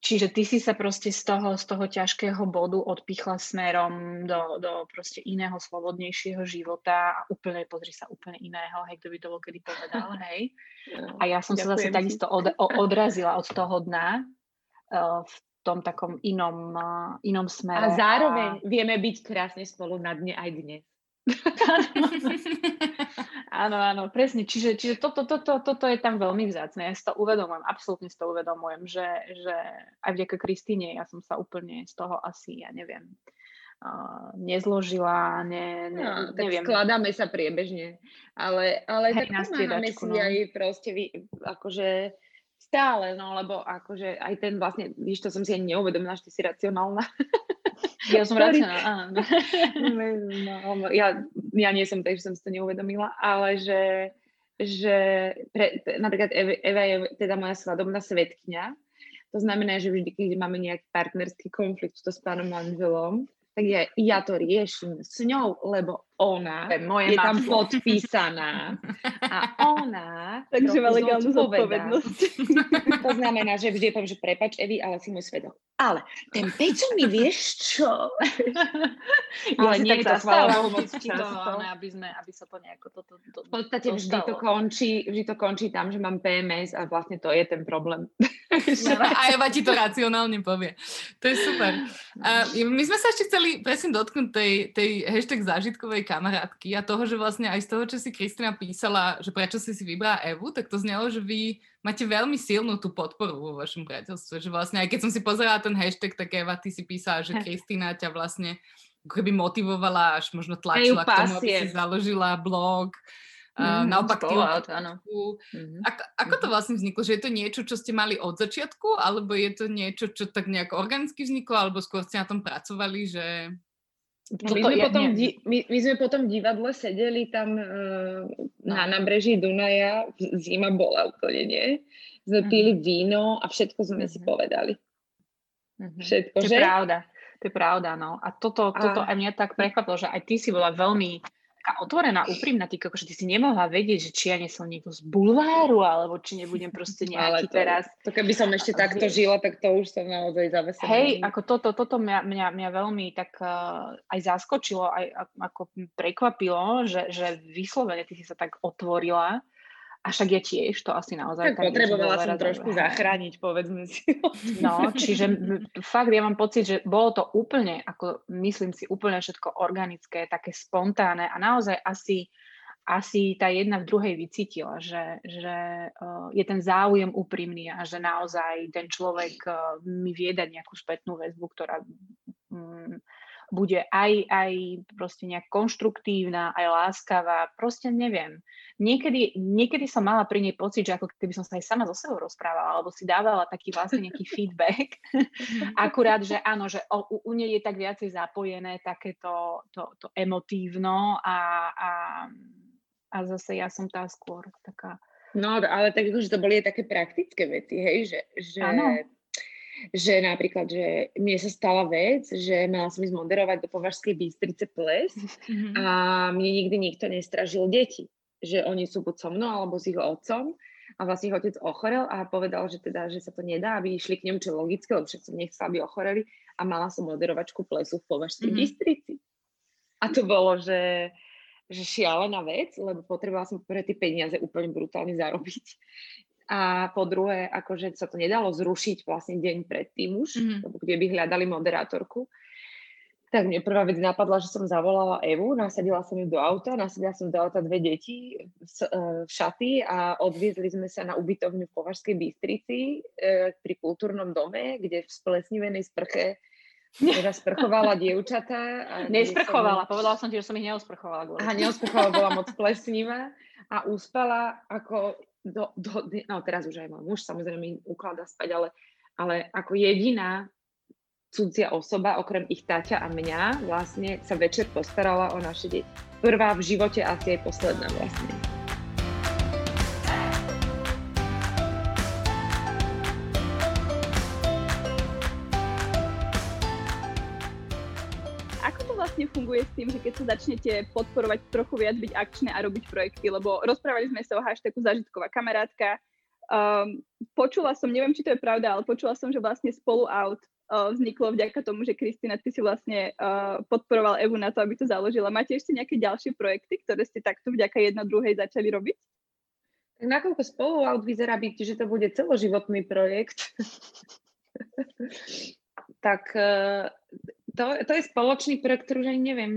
Čiže ty si sa proste z toho, z toho ťažkého bodu odpichla smerom do, do proste iného, slobodnejšieho života a úplne, pozri sa, úplne iného, hej, kto by to bol kedy povedal, (laughs) hej. A ja som sa zase si. takisto od, odrazila od toho dna uh, v tom takom inom, uh, inom smere. A zároveň a... vieme byť krásne spolu na dne aj dnes. (laughs) áno, áno, presne. Čiže, čiže toto, toto, toto je tam veľmi vzácne. Ja si to uvedomujem, absolútne si to uvedomujem, že, že aj vďaka Kristíne ja som sa úplne z toho asi, ja neviem, uh, nezložila, ne, ne, no, tak neviem. skladáme sa priebežne, ale, ale Hej, tak máme si no. aj proste, vy, akože Stále, no lebo akože aj ten vlastne, víš, to som si ani neuvedomila, že ty si racionálna. (laughs) Ja som racionálna, áno. (laughs) no, ja, ja nie som tak, že som si to neuvedomila, ale že, že pre, napríklad Eva, je teda moja svadobná svetkňa, to znamená, že vždy, keď máme nejaký partnerský konflikt to s pánom manželom, tak ja, ja to riešim s ňou, lebo ona je, moje je tam podpísaná a ona (laughs) Takže má legálnu zodpovednosť. (laughs) to znamená, že vždy poviem, že prepač Evi, ale si môj svedok. Ale ten Peťo mi vieš čo? (laughs) ale nie je to chvála aby, sme, aby sa to nejako toto to, to, V podstate to vždy to, končí, vždy to končí tam, že mám PMS a vlastne to je ten problém. a Eva ti to racionálne povie. To je super. A my sme sa ešte chceli presne dotknúť tej, tej hashtag zážitkovej kamarátky a toho, že vlastne aj z toho, čo si Kristina písala, že prečo si si vybrala Evu, tak to znelo, že vy máte veľmi silnú tú podporu vo vašom priateľstve. Že vlastne aj keď som si pozerala ten hashtag, tak Eva, ty si písala, že Kristina ťa vlastne ako keby motivovala, až možno tlačila k tomu, aby si založila blog. Uh, naopak ty out, áno. Mm-hmm. Ako, ako to mhm. vlastne vzniklo? Že je to niečo, čo ste mali od začiatku? Alebo je to niečo, čo tak nejako organicky vzniklo? Alebo skôr ste na tom pracovali, že... No, my, sme je, potom, di- my, my sme potom v divadle sedeli tam uh, na no. nábreží Dunaja, zima bola úplne, nie? Sme mm-hmm. pili víno a všetko sme mm-hmm. si mhm. povedali. Mm-hmm. Všetko, to že? Je pravda, to je pravda, no. A toto, toto a... aj mňa tak prekvapilo, že aj ty si bola veľmi taká otvorená, úprimná, ty že ty si nemohla vedieť, že či ja nie som niekto z bulváru, alebo či nebudem proste (laughs) nejaký to, teraz. To keby som ešte takto žila, tak to už som naozaj zavesela. Hej, ako toto, toto mňa, mňa, mňa veľmi tak uh, aj zaskočilo, aj ako prekvapilo, že, že vyslovene ty si sa tak otvorila a však ja tiež to asi naozaj... Tak, potrebovala som trošku zachrániť, povedzme si. No, čiže fakt ja mám pocit, že bolo to úplne, ako myslím si, úplne všetko organické, také spontánne a naozaj asi, asi tá jedna v druhej vycítila, že, že uh, je ten záujem úprimný a že naozaj ten človek uh, mi vie dať nejakú spätnú väzbu, ktorá bude aj, aj proste nejak konštruktívna, aj láskavá, proste neviem. Niekedy, niekedy som mala pri nej pocit, že ako keby som sa aj sama so sebou rozprávala, alebo si dávala taký vlastne nejaký (laughs) feedback. Akurát, že áno, že u, u nej je tak viacej zapojené takéto to, to emotívno a, a, a zase ja som tá skôr taká No, ale tak že to boli aj také praktické veci, hej, že, že že napríklad, že mne sa stala vec, že mala som ísť moderovať do Považskej Bystrice ples mm-hmm. a mne nikdy nikto nestražil deti. Že oni sú buď so mnou alebo s ich otcom a vlastne ich otec ochorel a povedal, že teda, že sa to nedá, aby išli k nemu, čo logické, lebo však som nechcela, aby ochoreli a mala som moderovačku plesu v Považskej mm-hmm. Bystrici. A to bolo, že, že šialená vec, lebo potrebovala som pre tie peniaze úplne brutálne zarobiť A po druhé, akože sa to nedalo zrušiť vlastne deň predtým už, mm-hmm. kde by hľadali moderátorku. Tak mne prvá vec napadla, že som zavolala Evu, nasadila som ju do auta, nasadila som do auta dve deti v e, šaty a odviezli sme sa na ubytovňu v Považskej Bystrici e, pri kultúrnom dome, kde v splesnivenej sprche teda sprchovala (laughs) dievčatá. A Nesprchovala, som... povedala som ti, že som ich neosprchovala. Aha, neosprchovala, bola moc (laughs) plesnivá a uspala ako do, do, no teraz už aj môj muž samozrejme mi ukladá spať, ale, ale ako jediná cudzia osoba, okrem ich taťa a mňa, vlastne sa večer postarala o naše deti. Prvá v živote asi aj posledná vlastne. Funguje s tým, že keď sa začnete podporovať trochu viac byť akčné a robiť projekty, lebo rozprávali sme sa o hashtagu zažitková kamarátka, Um, počula som, neviem, či to je pravda, ale počula som, že vlastne spolu out vzniklo vďaka tomu, že Kristina, ty si vlastne uh, podporoval Evu na to, aby to založila. Máte ešte nejaké ďalšie projekty, ktoré ste takto vďaka jedna druhej začali robiť? Tak nakoľko spolu out vyzerá byť, že to bude celoživotný projekt, (laughs) tak uh, to, to je spoločný projekt, ktorý už ani neviem.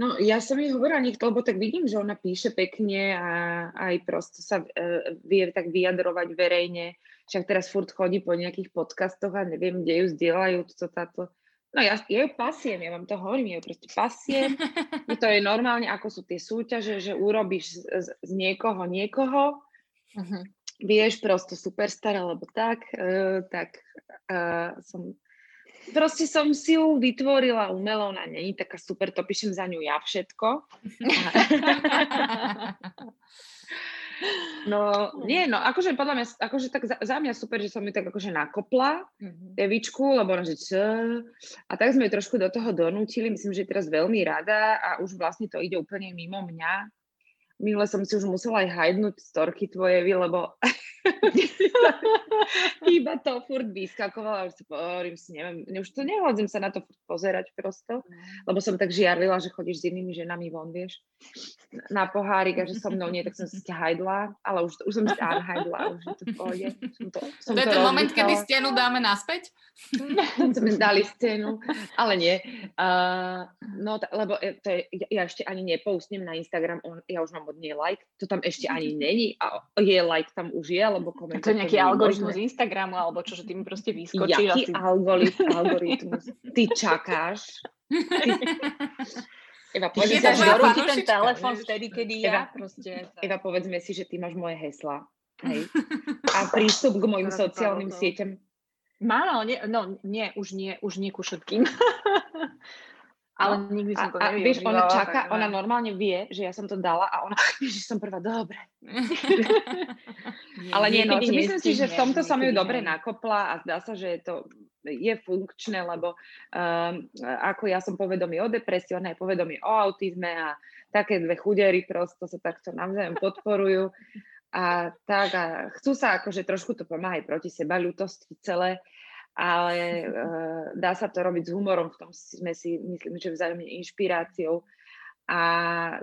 No ja som jej hovorila niekto, lebo tak vidím, že ona píše pekne a aj prosto sa uh, vie tak vyjadrovať verejne však teraz furt chodí po nejakých podcastoch a neviem, kde ju zdieľajú to táto. No ja, ja ju pasiem, ja vám to hovorím, ja ju proste pasiem. (laughs) to je normálne, ako sú tie súťaže, že urobíš z, z niekoho niekoho, uh-huh. vieš, prosto superstar alebo tak, uh, tak uh, som proste som si ju vytvorila umelo, ona není taká super, to píšem za ňu ja všetko. (laughs) No, nie, no, akože podľa mňa, akože tak za, za mňa super, že som ju tak akože nakopla, mm-hmm. Evičku, lebo ona že čo, a tak sme ju trošku do toho donútili, myslím, že je teraz veľmi rada a už vlastne to ide úplne mimo mňa. Minule som si už musela aj hajdnúť storky tvoje, lebo (laughs) Iba to furt vyskakovalo, už si hovorím si, neviem, už to nehodzím sa na to pozerať prosto, lebo som tak žiarlila, že chodíš s inými ženami von, vieš, na pohárik a že so mnou nie, tak som si hajdla, ale už, už som si hajdla, už je to v pohode. Som to, som to je ten moment, kedy stenu dáme naspäť? (laughs) sme dali stenu, ale nie. Uh, no, t- lebo to je, ja, ja ešte ani nepoustnem na Instagram, on, ja už mám od nej like, to tam ešte ani není a je like tam už je, alebo komentuje. To je nejaký algoritmus možné. Instagramu, alebo čo, že ty mi proste vyskočí. Jaký asi... algoritmus, (laughs) algoritmus? Ty čakáš? Ty... Eva, povedz si, že ten telefon vtedy, kedy ja Eva, proste... Eva, povedzme si, že ty máš moje hesla. Hej. (laughs) A prístup k mojim sociálnym sieťam. Mám, ale nie, no nie, už nie, už nie ku všetkým. (laughs) Ale no, nikdy som to a, a vieš, ona čaká, ona normálne vie, že ja som to dala a ona, (laughs) že som prvá, dobre. Ale nie, no, myslím si, že v tomto som ju dobre nakopla a zdá sa, že je to je funkčné, lebo um, ako ja som povedomý o depresii, ona je povedomý o autizme a také dve chudery prosto sa takto navzájom podporujú. A tak a chcú sa akože trošku to pomáhať proti seba ľutosti celé ale uh, (laughs) dá sa to robiť s humorom, v tom sme si, myslím, že vzájomne inšpiráciou. A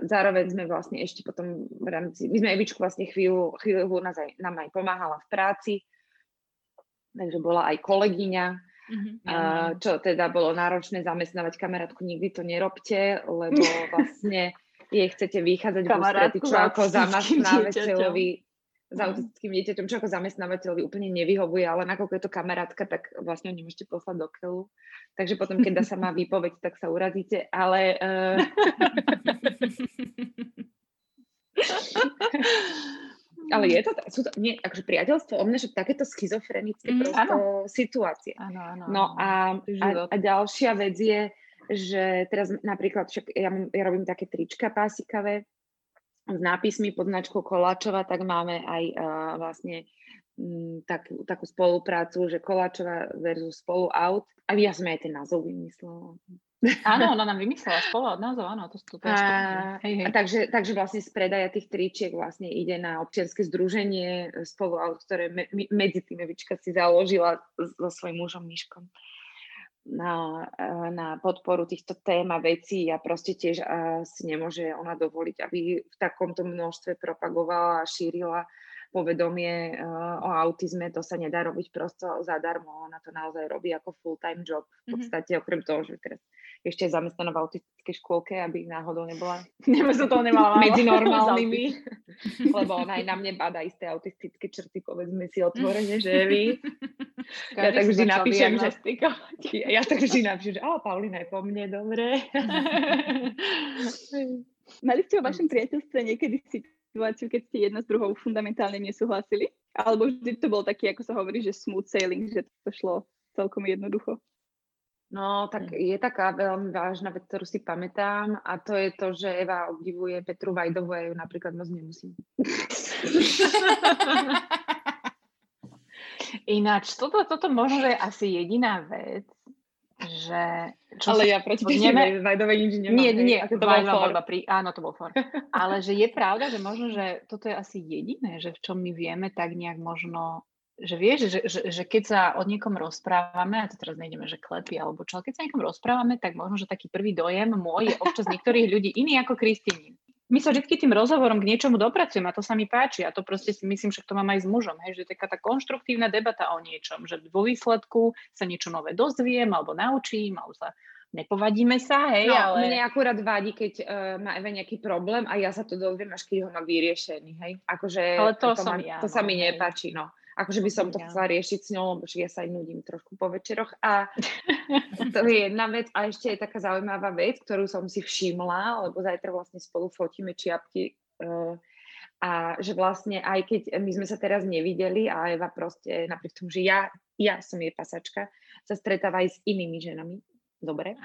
zároveň sme vlastne ešte potom v rámci, my sme Evičku vlastne chvíľu, chvíľu nás aj, nám aj pomáhala v práci, takže bola aj kolegyňa, mm-hmm. uh, čo teda bolo náročné zamestnávať kamarátku, nikdy to nerobte, lebo (laughs) vlastne jej chcete vychádzať v ústrety, čo ako zamestnávateľovi s autistickým dieťaťom, čo ako zamestnávateľovi úplne nevyhovuje, ale nakoľko je to kamarátka, tak vlastne ho nemôžete poslať do keľu. Takže potom, keď dá sa má výpoveď, tak sa urazíte, ale... Uh... (laughs) ale je to, sú to nie, akože priateľstvo o mne, že takéto schizofrenické mm, prosto situácie. Áno, áno. No a, a, a ďalšia vec je, že teraz napríklad, však ja, ja robím také trička pásikavé, s nápismi pod značkou Koláčova, tak máme aj uh, vlastne m, mm, tak, takú spoluprácu, že Koláčova versus Spolu Out. A ja som aj ten názov vymyslela. Áno, ona nám vymyslela spolu od názov, áno, to, to, to, a, hej, hej. A takže, takže vlastne z predaja tých tričiek vlastne ide na občianske združenie spolu, ktoré me, medzi tým Evička si založila so svojím mužom Miškom na, eh, na podporu týchto tém a vecí a proste tiež a eh, si nemôže ona dovoliť, aby v takomto množstve propagovala a šírila povedomie uh, o autizme, to sa nedá robiť prosto zadarmo, ona to naozaj robí ako full-time job. V Mhm. podstate okrem toho, že teraz ešte je zamestnaná v autistickej škôlke, aby náhodou nebola (laughs) Neba som toho nemala medzi (laughs) normálnymi, (laughs) lebo ona aj na mne bada isté autistické črty, povedzme si otvorene, že vy. Ja tak si vždy napíšem, že ja, tak vždy napíšem, že ale Paulina je po mne, dobre. Mali ste vo vašom priateľstve niekedy situáciu, keď ste jedna s druhou fundamentálne nesúhlasili? Alebo vždy to bol taký, ako sa hovorí, že smooth sailing, že to šlo celkom jednoducho? No, tak je taká veľmi vážna vec, ktorú si pamätám a to je to, že Eva obdivuje Petru Vajdovú a ju napríklad moc nemusím. (laughs) Ináč, toto, toto možno, je asi jediná vec, že... Čo Ale sa- ja proti Neme- Vajdovej (laughs) nič nemám. Nie, nie, ako to bol for. pri, áno, to bol for. (laughs) Ale že je pravda, že možno, že toto je asi jediné, že v čom my vieme tak nejak možno, že vieš, že, že, že keď sa o niekom rozprávame, a to teraz nejdeme, že klepy alebo čo, ale keď sa o niekom rozprávame, tak možno, že taký prvý dojem môj je občas niektorých ľudí iný ako Kristínin. My sa vždy tým rozhovorom k niečomu dopracujeme a to sa mi páči a to proste si myslím, že to mám aj s mužom, hej, že je taká tá konštruktívna debata o niečom, že vo výsledku sa niečo nové dozviem alebo naučím, alebo sa nepovadíme sa, hej, No, ale... mne akurát vadí, keď uh, má Eva nejaký problém a ja sa to dozviem, až keď ho má vyriešený, hej. Akože Ale to to, som ma, ja, to sa no, mi hej. nepáči, no. Akože by som to chcela riešiť s ňou, lebo ja sa aj nudím trošku po večeroch. A (laughs) to je jedna vec. A ešte je taká zaujímavá vec, ktorú som si všimla, lebo zajtra vlastne spolu fotíme čiapky. Uh, a že vlastne aj keď my sme sa teraz nevideli a Eva proste, napriek tomu, že ja, ja som jej pasačka, sa stretáva aj s inými ženami, dobre,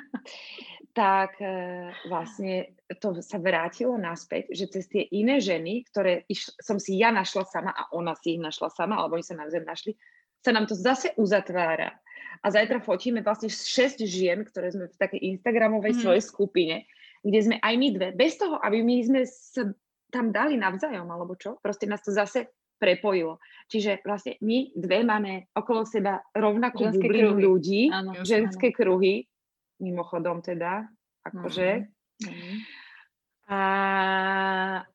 tak e, vlastne to sa vrátilo naspäť, že cez tie iné ženy, ktoré iš, som si ja našla sama a ona si ich našla sama, alebo oni sa navzájom našli, sa nám to zase uzatvára. A zajtra fotíme vlastne 6 žien, ktoré sme v takej Instagramovej mm. svojej skupine, kde sme aj my dve, bez toho, aby my sme sa tam dali navzájom, alebo čo, proste nás to zase prepojilo. Čiže vlastne my dve máme okolo seba rovnakú Ženské bublinu kruhy. ľudí, Áno, ženské kruhy, mimochodom teda, akože. Mhm. A,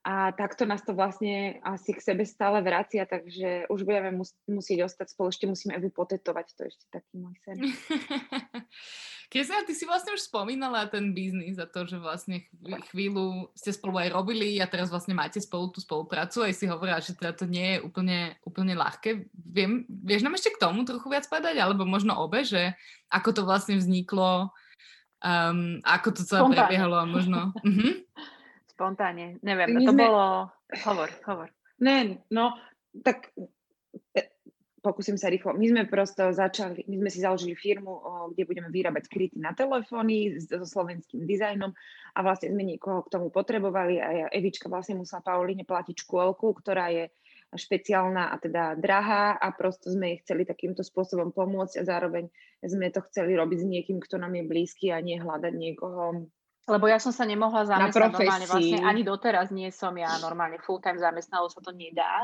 a takto nás to vlastne asi k sebe stále vracia, takže už budeme mus- musieť ostať spolu, ešte musíme Evu potetovať, to je ešte taký môj sen. (laughs) Kristina, ty si vlastne už spomínala ten biznis a to, že vlastne chví- chvíľu ste spolu aj robili a teraz vlastne máte spolu tú spoluprácu. Aj si hovorila, že teda to nie je úplne, úplne ľahké. Viem, vieš nám ešte k tomu trochu viac povedať? Alebo možno obe, že ako to vlastne vzniklo, um, ako to celé Spontánne. prebiehalo a možno... (laughs) Mhm. Spontánne, neviem, My to sme- bolo... Hovor, hovor. Ne, no, tak e, pokúsim sa rýchlo. My sme prosto začali, my sme si založili firmu, kde budeme vyrábať kryty na telefóny so slovenským dizajnom a vlastne sme niekoho k tomu potrebovali a ja, Evička vlastne musela Pauline platiť škôlku, ktorá je špeciálna a teda drahá a prosto sme jej chceli takýmto spôsobom pomôcť a zároveň sme to chceli robiť s niekým, kto nám je blízky a nie hľadať niekoho Lebo ja som sa nemohla zamestnať normálne, vlastne ani doteraz nie som ja normálne full-time zamestnalo sa to nedá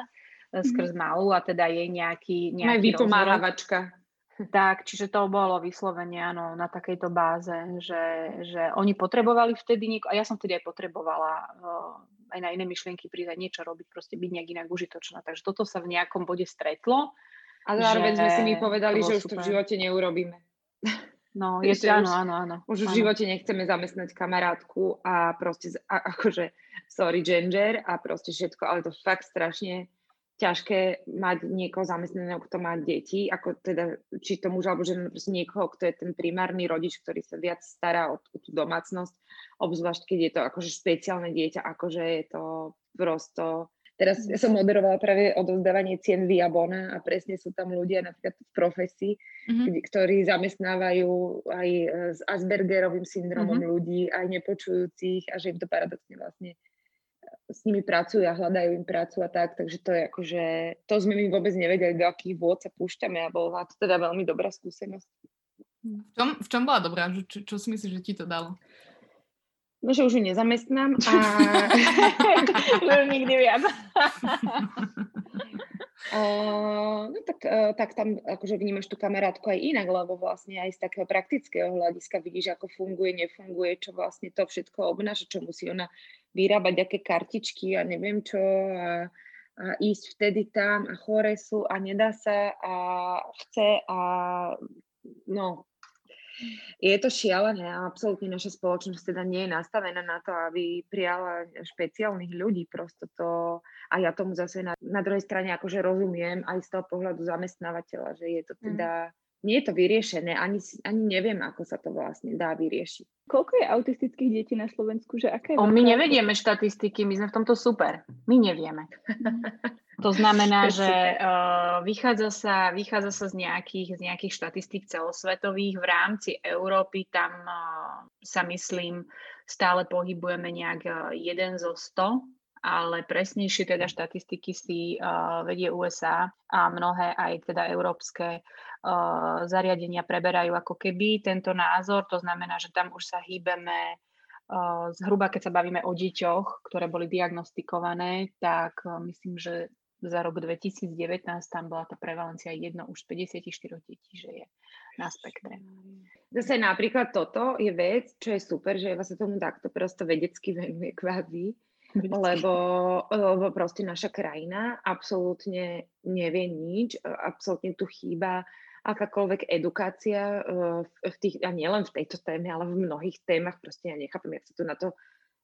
e, skrz malú a teda jej nejaký, nejaký vypomáhavačka. Tak, čiže to bolo vyslovene áno, na takejto báze, že, že oni potrebovali vtedy nieko, a ja som vtedy aj potrebovala uh, aj na iné myšlienky aj niečo robiť, proste byť nejak inak užitočná. Takže toto sa v nejakom bode stretlo. A zároveň sme si my povedali, že už to v super. živote neurobíme. No, (laughs) je to, áno, už- áno, áno. Už v áno. živote nechceme zamestnať kamarátku a proste, a, akože, sorry, ginger a proste všetko, ale to fakt strašne ťažké mať niekoho zamestnaného, kto má deti, ako teda, či to muž alebo žena, proste niekoho, kto je ten primárny rodič, ktorý sa viac stará o, o tú domácnosť, obzvlášť keď je to akože špeciálne dieťa, akože je to prosto Teraz ja som moderovala práve odovzdávanie cien Via Bona a presne sú tam ľudia napríklad v profesii, Mhm. kedy- ktorí zamestnávajú aj e, s Aspergerovým syndromom Mhm. ľudí, aj nepočujúcich a že im to paradoxne vlastne s nimi pracujú a hľadajú im prácu a tak, takže to je akože, to sme my vôbec nevedeli, do akých vôd sa púšťame a bola to teda veľmi dobrá skúsenosť. V čom, v čom bola dobrá? Čo, čo, si myslíš, že ti to dalo? No, že už ju nezamestnám a (laughs) (laughs) nikdy viac. (laughs) No tak, uh, tak tam akože vnímaš tú kamarátku aj inak, lebo vlastne aj z takého praktického hľadiska vidíš, ako funguje, nefunguje, čo vlastne to všetko obnáša, čo musí ona vyrábať, aké kartičky a neviem čo a a ísť vtedy tam a chore sú a nedá sa a chce a no, je to šialené a absolútne naša spoločnosť teda nie je nastavená na to, aby prijala špeciálnych ľudí. Prosto to, a ja tomu zase na, na druhej strane akože rozumiem aj z toho pohľadu zamestnávateľa, že je to mm. teda, mm. Nie je to vyriešené, ani, ani neviem, ako sa to vlastne dá vyriešiť. Koľko je autistických detí na Slovensku? Že aká je o, my nevedieme štatistiky, my sme v tomto super. My nevieme. (laughs) To znamená, že uh, vychádza, sa, vychádza sa z nejakých, z nejakých štatistík celosvetových. V rámci Európy tam uh, sa myslím stále pohybujeme nejak uh, jeden zo 100, ale presnejšie teda štatistiky si uh, vedie USA a mnohé aj teda európske uh, zariadenia preberajú ako keby tento názor. To znamená, že tam už sa hýbeme uh, zhruba, keď sa bavíme o deťoch, ktoré boli diagnostikované, tak uh, myslím, že za rok 2019 tam bola tá prevalencia jedno už z 54 detí, že je na spektre. Zase napríklad toto je vec, čo je super, že Eva sa tomu takto prosto vedecky venuje kvázi, lebo, lebo proste naša krajina absolútne nevie nič, absolútne tu chýba akákoľvek edukácia eh, v tých, a nielen v tejto téme, ale v mnohých témach, proste ja nechápem, jak sa tu na to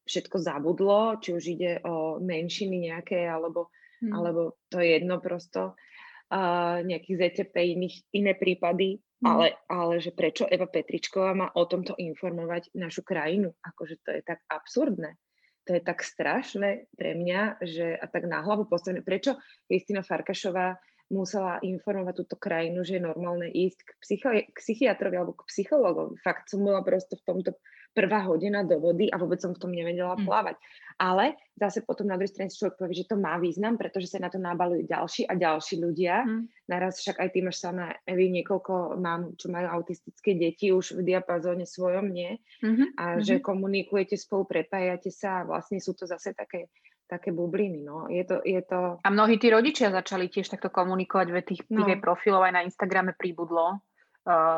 všetko zabudlo, či už ide o menšiny nejaké, alebo hmm. alebo to je jedno prosto, uh, nejakých ZTP, iných, iné prípady, hmm. ale, ale že prečo Eva Petričková má o tomto informovať našu krajinu, akože to je tak absurdné. To je tak strašné pre mňa, že a tak na hlavu postavené. Prečo Kristina Farkašová musela informovať túto krajinu, že je normálne ísť k, psychi- k psychiatrovi alebo k psychologovi. Fakt som bola prosto v tomto prvá hodina do vody a vôbec som v tom nevedela mm. plávať. Ale zase potom na druhej strane si človek povie, že to má význam, pretože sa na to nabalujú ďalší a ďalší ľudia. Mm. Naraz však aj ty máš sama, Evi, niekoľko mám, čo majú autistické deti už v diapazóne svojom, nie? Mm-hmm. A mm-hmm. že komunikujete spolu, prepájate sa a vlastne sú to zase také také bubliny, no. Je to, je to... A mnohí tí rodičia začali tiež takto komunikovať, ve tých, no. profilov aj na Instagrame pribudlo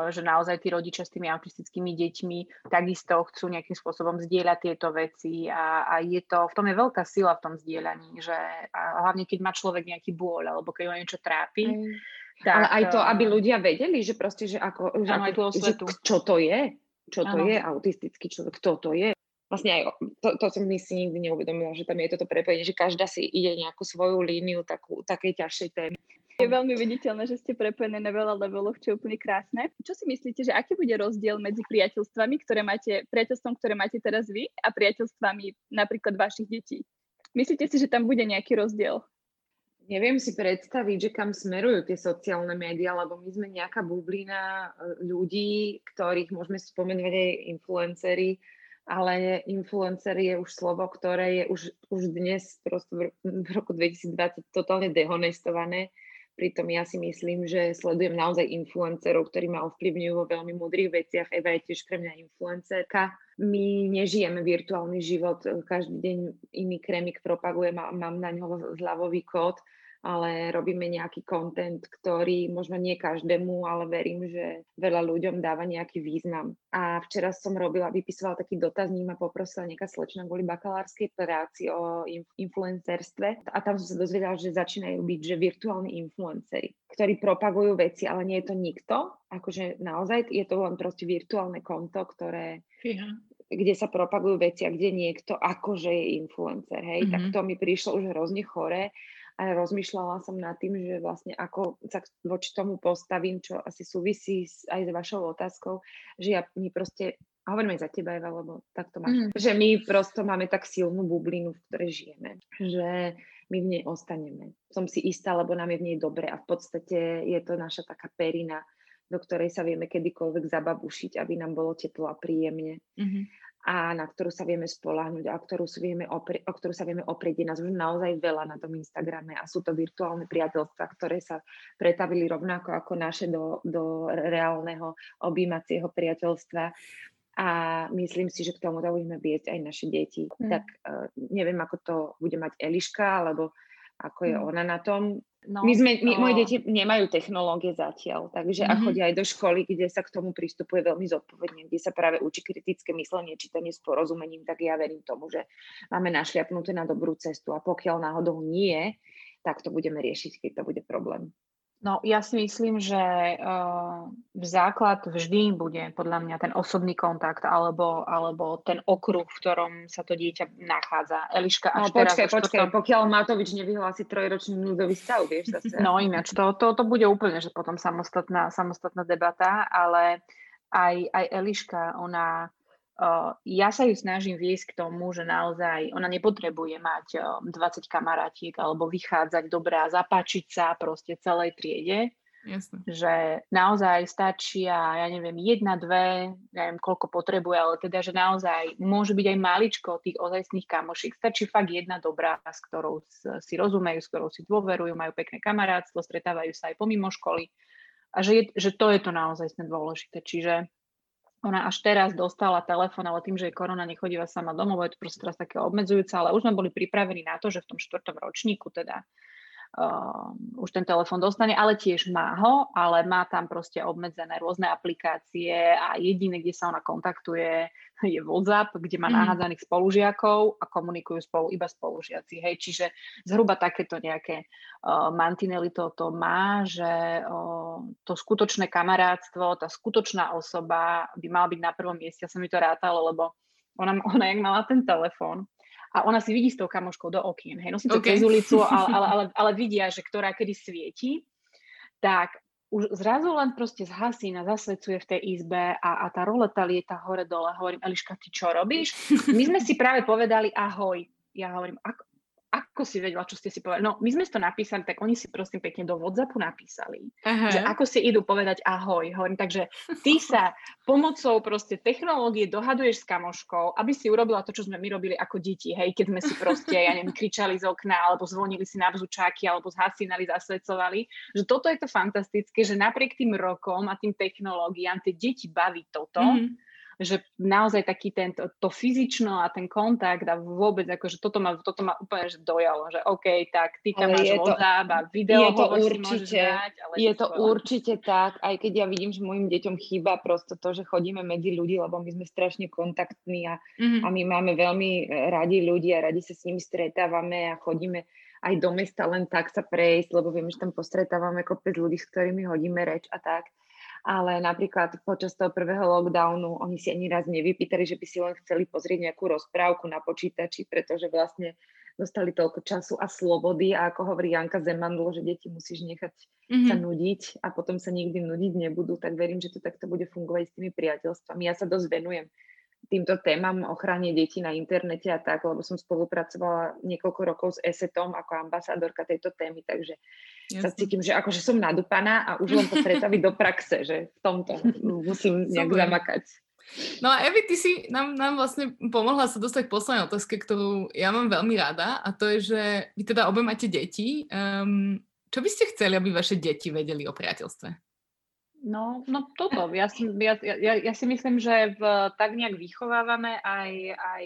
že naozaj tí rodičia s tými autistickými deťmi takisto chcú nejakým spôsobom zdieľať tieto veci a, a je to, v tom je veľká sila v tom zdieľaní, že a hlavne keď má človek nejaký bôľ alebo keď ho niečo trápi. Mm. Tak, Ale aj to, aby ľudia vedeli, že proste, že ako, že, ako, že čo to je, čo to ano. je autistický človek, kto to je. Vlastne aj to, to som si nikdy neuvedomila, že tam je toto prepojenie, že každá si ide nejakú svoju líniu takú, takej ťažšej témy. Je veľmi viditeľné, že ste prepojené na veľa leveloch, čo je úplne krásne. Čo si myslíte, že aký bude rozdiel medzi priateľstvami, ktoré máte, priateľstvom, ktoré máte teraz vy a priateľstvami napríklad vašich detí? Myslíte si, že tam bude nejaký rozdiel? Neviem si predstaviť, že kam smerujú tie sociálne médiá, lebo my sme nejaká bublina e, ľudí, ktorých môžeme spomenovať aj influencery, ale influencer je už slovo, ktoré je už, už dnes prosto v roku 2020 totálne dehonestované Pritom ja si myslím, že sledujem naozaj influencerov, ktorí ma ovplyvňujú vo veľmi múdrych veciach. Eva je tiež pre mňa influencerka. My nežijeme virtuálny život, každý deň iný krémik propagujem a mám na ňo zľavový kód ale robíme nejaký kontent, ktorý možno nie každému, ale verím, že veľa ľuďom dáva nejaký význam. A včera som robila, vypisovala taký dotazník, ma poprosila nejaká slečna kvôli bakalárskej práci o influencerstve a tam som sa dozvedela, že začínajú byť, že virtuálni influenceri, ktorí propagujú veci, ale nie je to nikto, akože naozaj je to len proste virtuálne konto, ktoré yeah kde sa propagujú veci a kde niekto akože je influencer, hej, mm-hmm. tak mhm. to mi prišlo už hrozne chore a rozmýšľala som nad tým, že vlastne ako sa voči tomu postavím, čo asi súvisí aj s vašou otázkou, že ja my proste, a hovorím aj za teba, Eva, lebo tak to máš, mm. že my prosto máme tak silnú bublinu, v ktorej žijeme, že my v nej ostaneme. Som si istá, lebo nám je v nej dobre a v podstate je to naša taká perina, do ktorej sa vieme kedykoľvek zababušiť, aby nám bolo teplo a príjemne. Mm-hmm a na ktorú sa vieme spolahnuť a ktorú sa vieme oprie, o ktorú sa vieme oprieť. Je nás už naozaj veľa na tom Instagrame a sú to virtuálne priateľstva, ktoré sa pretavili rovnako ako naše do, do reálneho objímacieho priateľstva. A myslím si, že k tomu budeme viesť aj naše deti. Mm. Tak uh, neviem, ako to bude mať Eliška, alebo ako je mm. ona na tom. No, my sme, my, no. moje deti nemajú technológie zatiaľ, takže mm-hmm. a chodia aj do školy, kde sa k tomu pristupuje veľmi zodpovedne, kde sa práve učí kritické myslenie, čítanie s porozumením, tak ja verím tomu, že máme našliapnuté na dobrú cestu a pokiaľ náhodou nie, tak to budeme riešiť, keď to bude problém. No, ja si myslím, že uh, základ vždy bude podľa mňa ten osobný kontakt alebo, alebo ten okruh, v ktorom sa to dieťa nachádza. Eliška až no, teraz... Počkaj, počkaj, to... pokiaľ Matovič nevyhlási trojročný núdzový stav, vieš zase. (laughs) No ináč, to, to, to bude úplne, že potom samostatná, samostatná debata, ale aj, aj Eliška, ona ja sa ju snažím viesť k tomu, že naozaj ona nepotrebuje mať 20 kamarátiek alebo vychádzať dobrá, zapáčiť sa proste celej triede. Jasne. Že naozaj stačia, ja neviem, jedna, dve, neviem koľko potrebuje, ale teda, že naozaj môže byť aj maličko tých ozajstných kamošiek. Stačí fakt jedna dobrá, s ktorou si rozumejú, s ktorou si dôverujú, majú pekné kamarátstvo, stretávajú sa aj pomimo školy. A že, je, že to je to naozaj dôležité. Čiže ona až teraz dostala telefón, ale tým, že je korona, nechodíva sama domov, je to proste teraz také obmedzujúce, ale už sme boli pripravení na to, že v tom štvrtom ročníku teda uh, už ten telefón dostane, ale tiež má ho, ale má tam proste obmedzené rôzne aplikácie a jediné, kde sa ona kontaktuje, je WhatsApp, kde má mm. nahádzaných spolužiakov a komunikujú spolu iba spolužiaci. Hej, čiže zhruba takéto nejaké uh, mantinely to, to má, že uh, to skutočné kamarátstvo, tá skutočná osoba by mala byť na prvom mieste. Ja som mi to rátalo, lebo ona, (laughs) ona jak mala ten telefón, a ona si vidí s tou kamoškou do okien, hej, nosí to okay. cez ulicu, ale, ale, ale, ale vidia, že ktorá kedy svieti, tak už zrazu len proste zhasí a zasvedcuje v tej izbe a, a tá roleta lieta hore-dole. Hovorím, Eliška, ty čo robíš? My sme si práve povedali ahoj. Ja hovorím, ako, ako si vedela, čo ste si povedali? No, my sme to napísali, tak oni si prosím pekne do WhatsAppu napísali, Aha. že ako si idú povedať ahoj. Hovorím, takže ty sa pomocou proste technológie dohaduješ s kamoškou, aby si urobila to, čo sme my robili ako deti, hej, keď sme si proste, ja neviem, kričali z okna, alebo zvonili si na bzučáky, alebo zhasínali, zasvedcovali, že toto je to fantastické, že napriek tým rokom a tým technológiám tie deti baví toto, mm-hmm že naozaj taký ten, to, to fyzično a ten kontakt a vôbec akože toto ma, toto ma úplne že dojalo, že OK, tak ty tam máš WhatsApp a video je to určite, dať, ale je to skvelé. určite tak, aj keď ja vidím, že mojim deťom chýba prosto to, že chodíme medzi ľudí, lebo my sme strašne kontaktní a, mm-hmm. a my máme veľmi radi ľudí a radi sa s nimi stretávame a chodíme aj do mesta len tak sa prejsť, lebo vieme, že tam postretávame kopec ľudí, s ktorými hodíme reč a tak ale napríklad počas toho prvého lockdownu oni si ani raz nevypýtali, že by si len chceli pozrieť nejakú rozprávku na počítači, pretože vlastne dostali toľko času a slobody a ako hovorí Janka Zemandlo, že deti musíš nechať mm-hmm. sa nudiť a potom sa nikdy nudiť nebudú, tak verím, že to takto bude fungovať s tými priateľstvami. Ja sa dosť venujem týmto témam ochrane detí na internete a tak, lebo som spolupracovala niekoľko rokov s ESETom ako ambasádorka tejto témy, takže Jasne. sa cítim, že akože som nadúpaná a už len to (laughs) pretaviť do praxe, že v tomto musím nejak Super. zamakať. No a Evi, ty si nám, nám vlastne pomohla sa dostať k poslednej otázke, ktorú ja mám veľmi rada a to je, že vy teda obe máte deti. Um, čo by ste chceli, aby vaše deti vedeli o priateľstve? No, no toto. Ja si, ja, ja, ja si myslím, že v, tak nejak vychovávame aj, aj,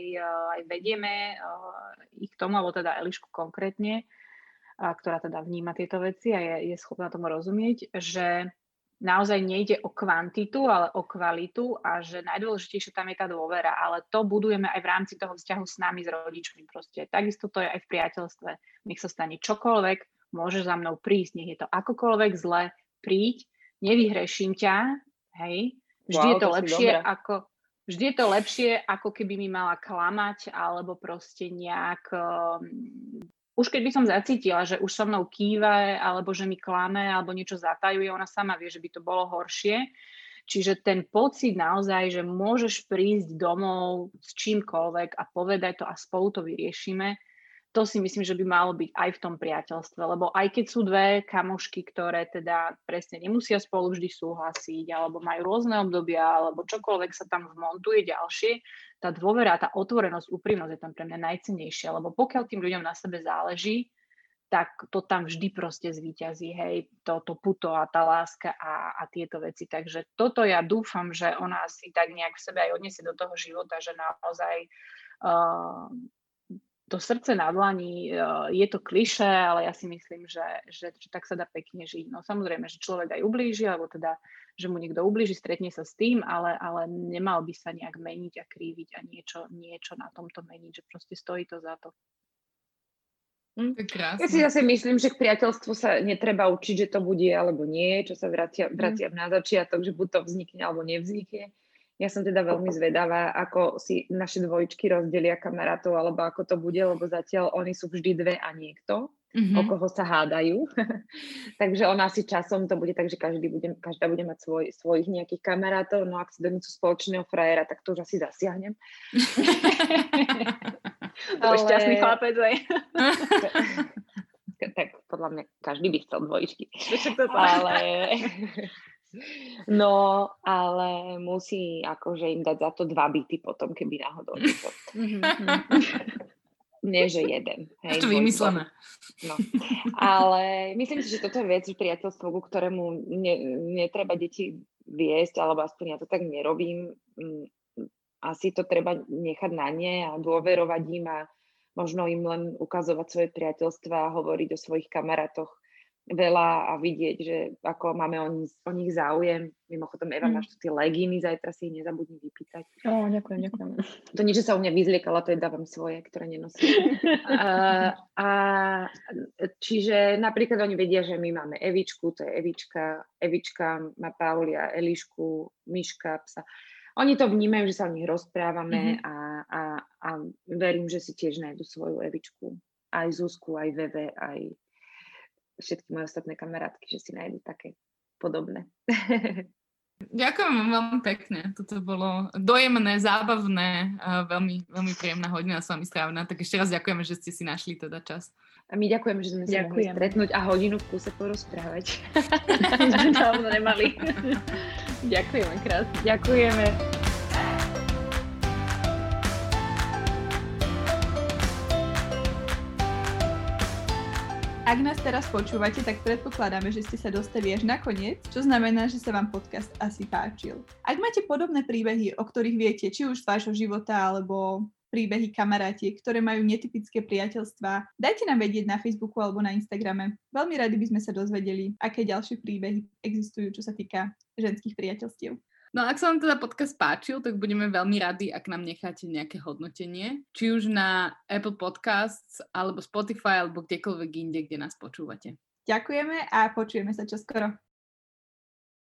aj vedieme uh, ich k tomu, alebo teda Elišku konkrétne, uh, ktorá teda vníma tieto veci a je, je schopná tomu rozumieť, že naozaj nejde o kvantitu, ale o kvalitu a že najdôležitejšie tam je tá dôvera, ale to budujeme aj v rámci toho vzťahu s nami, s rodičmi proste. Takisto to je aj v priateľstve. Nech sa stane čokoľvek, môže za mnou prísť, nech je to akokoľvek zle, príď, nevyhreším ťa, hej, vždy wow, je to, to lepšie ako, vždy je to lepšie, ako keby mi mala klamať, alebo proste nejak, um, už keď by som zacítila, že už so mnou kýva, alebo že mi klame, alebo niečo zatajuje, ona sama vie, že by to bolo horšie. Čiže ten pocit naozaj, že môžeš prísť domov s čímkoľvek a povedať to a spolu to vyriešime, to si myslím, že by malo byť aj v tom priateľstve, lebo aj keď sú dve kamošky, ktoré teda presne nemusia spolu vždy súhlasiť, alebo majú rôzne obdobia, alebo čokoľvek sa tam vmontuje ďalšie, tá dôvera, tá otvorenosť, úprimnosť je tam pre mňa najcennejšia, lebo pokiaľ tým ľuďom na sebe záleží, tak to tam vždy proste zvíťazí, hej, to, to puto a tá láska a, a tieto veci. Takže toto ja dúfam, že ona si tak nejak v sebe aj odniesie do toho života, že naozaj uh, to srdce na dlani, e, je to kliše, ale ja si myslím, že, že, že tak sa dá pekne žiť. No samozrejme, že človek aj ublíži, alebo teda, že mu niekto ublíži, stretne sa s tým, ale, ale nemal by sa nejak meniť a kríviť a niečo, niečo na tomto meniť, že proste stojí to za to. Hm? Ja si zase myslím, že k priateľstvu sa netreba učiť, že to bude alebo nie, čo sa vracia, vracia mm. na začiatok, že buď to vznikne alebo nevznikne. Ja som teda veľmi zvedavá, ako si naše dvojičky rozdelia kamarátov, alebo ako to bude, lebo zatiaľ oni sú vždy dve a niekto, mm-hmm. o koho sa hádajú. (laughs) Takže ona si časom to bude tak, že každý bude, každá bude mať svoj, svojich nejakých kamarátov, no ak si donúcu spoločného frajera, tak to už asi zasiahnem. (laughs) to je šťastný chlapec, aj. (laughs) tak podľa mňa každý by chcel dvojičky. ale, no, ale musí akože im dať za to dva byty potom, keby náhodou. Mhm. Nie, že jeden. Hej, to vymyslené. No. Ale myslím si, že toto je vec priateľstvo, ku ktorému ne, netreba deti viesť, alebo aspoň ja to tak nerobím. Mm, asi to treba nechať na ne a dôverovať im a možno im len ukazovať svoje priateľstva a hovoriť o svojich kamarátoch veľa a vidieť, že ako máme o, nich, o nich záujem. Mimochodom, Eva, mm. máš tu tie legíny, zajtra si ich nezabudni vypýtať. O, ďakujem, ďakujem. To nie, že sa u mňa vyzliekala, to je dávam svoje, ktoré nenosím. a, a, čiže napríklad oni vedia, že my máme Evičku, to je Evička, Evička má Paulia, Elišku, Myška, psa. Oni to vnímajú, že sa o nich rozprávame mm-hmm. a, a, a verím, že si tiež nájdu svoju Evičku. Aj Zuzku, aj Veve, aj všetky moje ostatné kamarátky, že si nájdu také podobné. (laughs) Ďakujem vám veľmi pekne. Toto bolo dojemné, zábavné, a veľmi, veľmi príjemná hodina s vami strávená. Tak ešte raz ďakujeme, že ste si našli teda čas. A my ďakujeme, že sme sa mohli stretnúť a hodinu v kúse porozprávať. (laughs) (laughs) sme dávno nemali. ďakujeme krásne. Ďakujeme. Ak nás teraz počúvate, tak predpokladáme, že ste sa dostali až na koniec, čo znamená, že sa vám podcast asi páčil. Ak máte podobné príbehy, o ktorých viete, či už z vášho života, alebo príbehy kamarátiek, ktoré majú netypické priateľstvá, dajte nám vedieť na Facebooku alebo na Instagrame. Veľmi radi by sme sa dozvedeli, aké ďalšie príbehy existujú, čo sa týka ženských priateľstiev. No ak sa vám teda podcast páčil, tak budeme veľmi radi, ak nám necháte nejaké hodnotenie, či už na Apple Podcasts, alebo Spotify, alebo kdekoľvek inde, kde nás počúvate. Ďakujeme a počujeme sa čoskoro.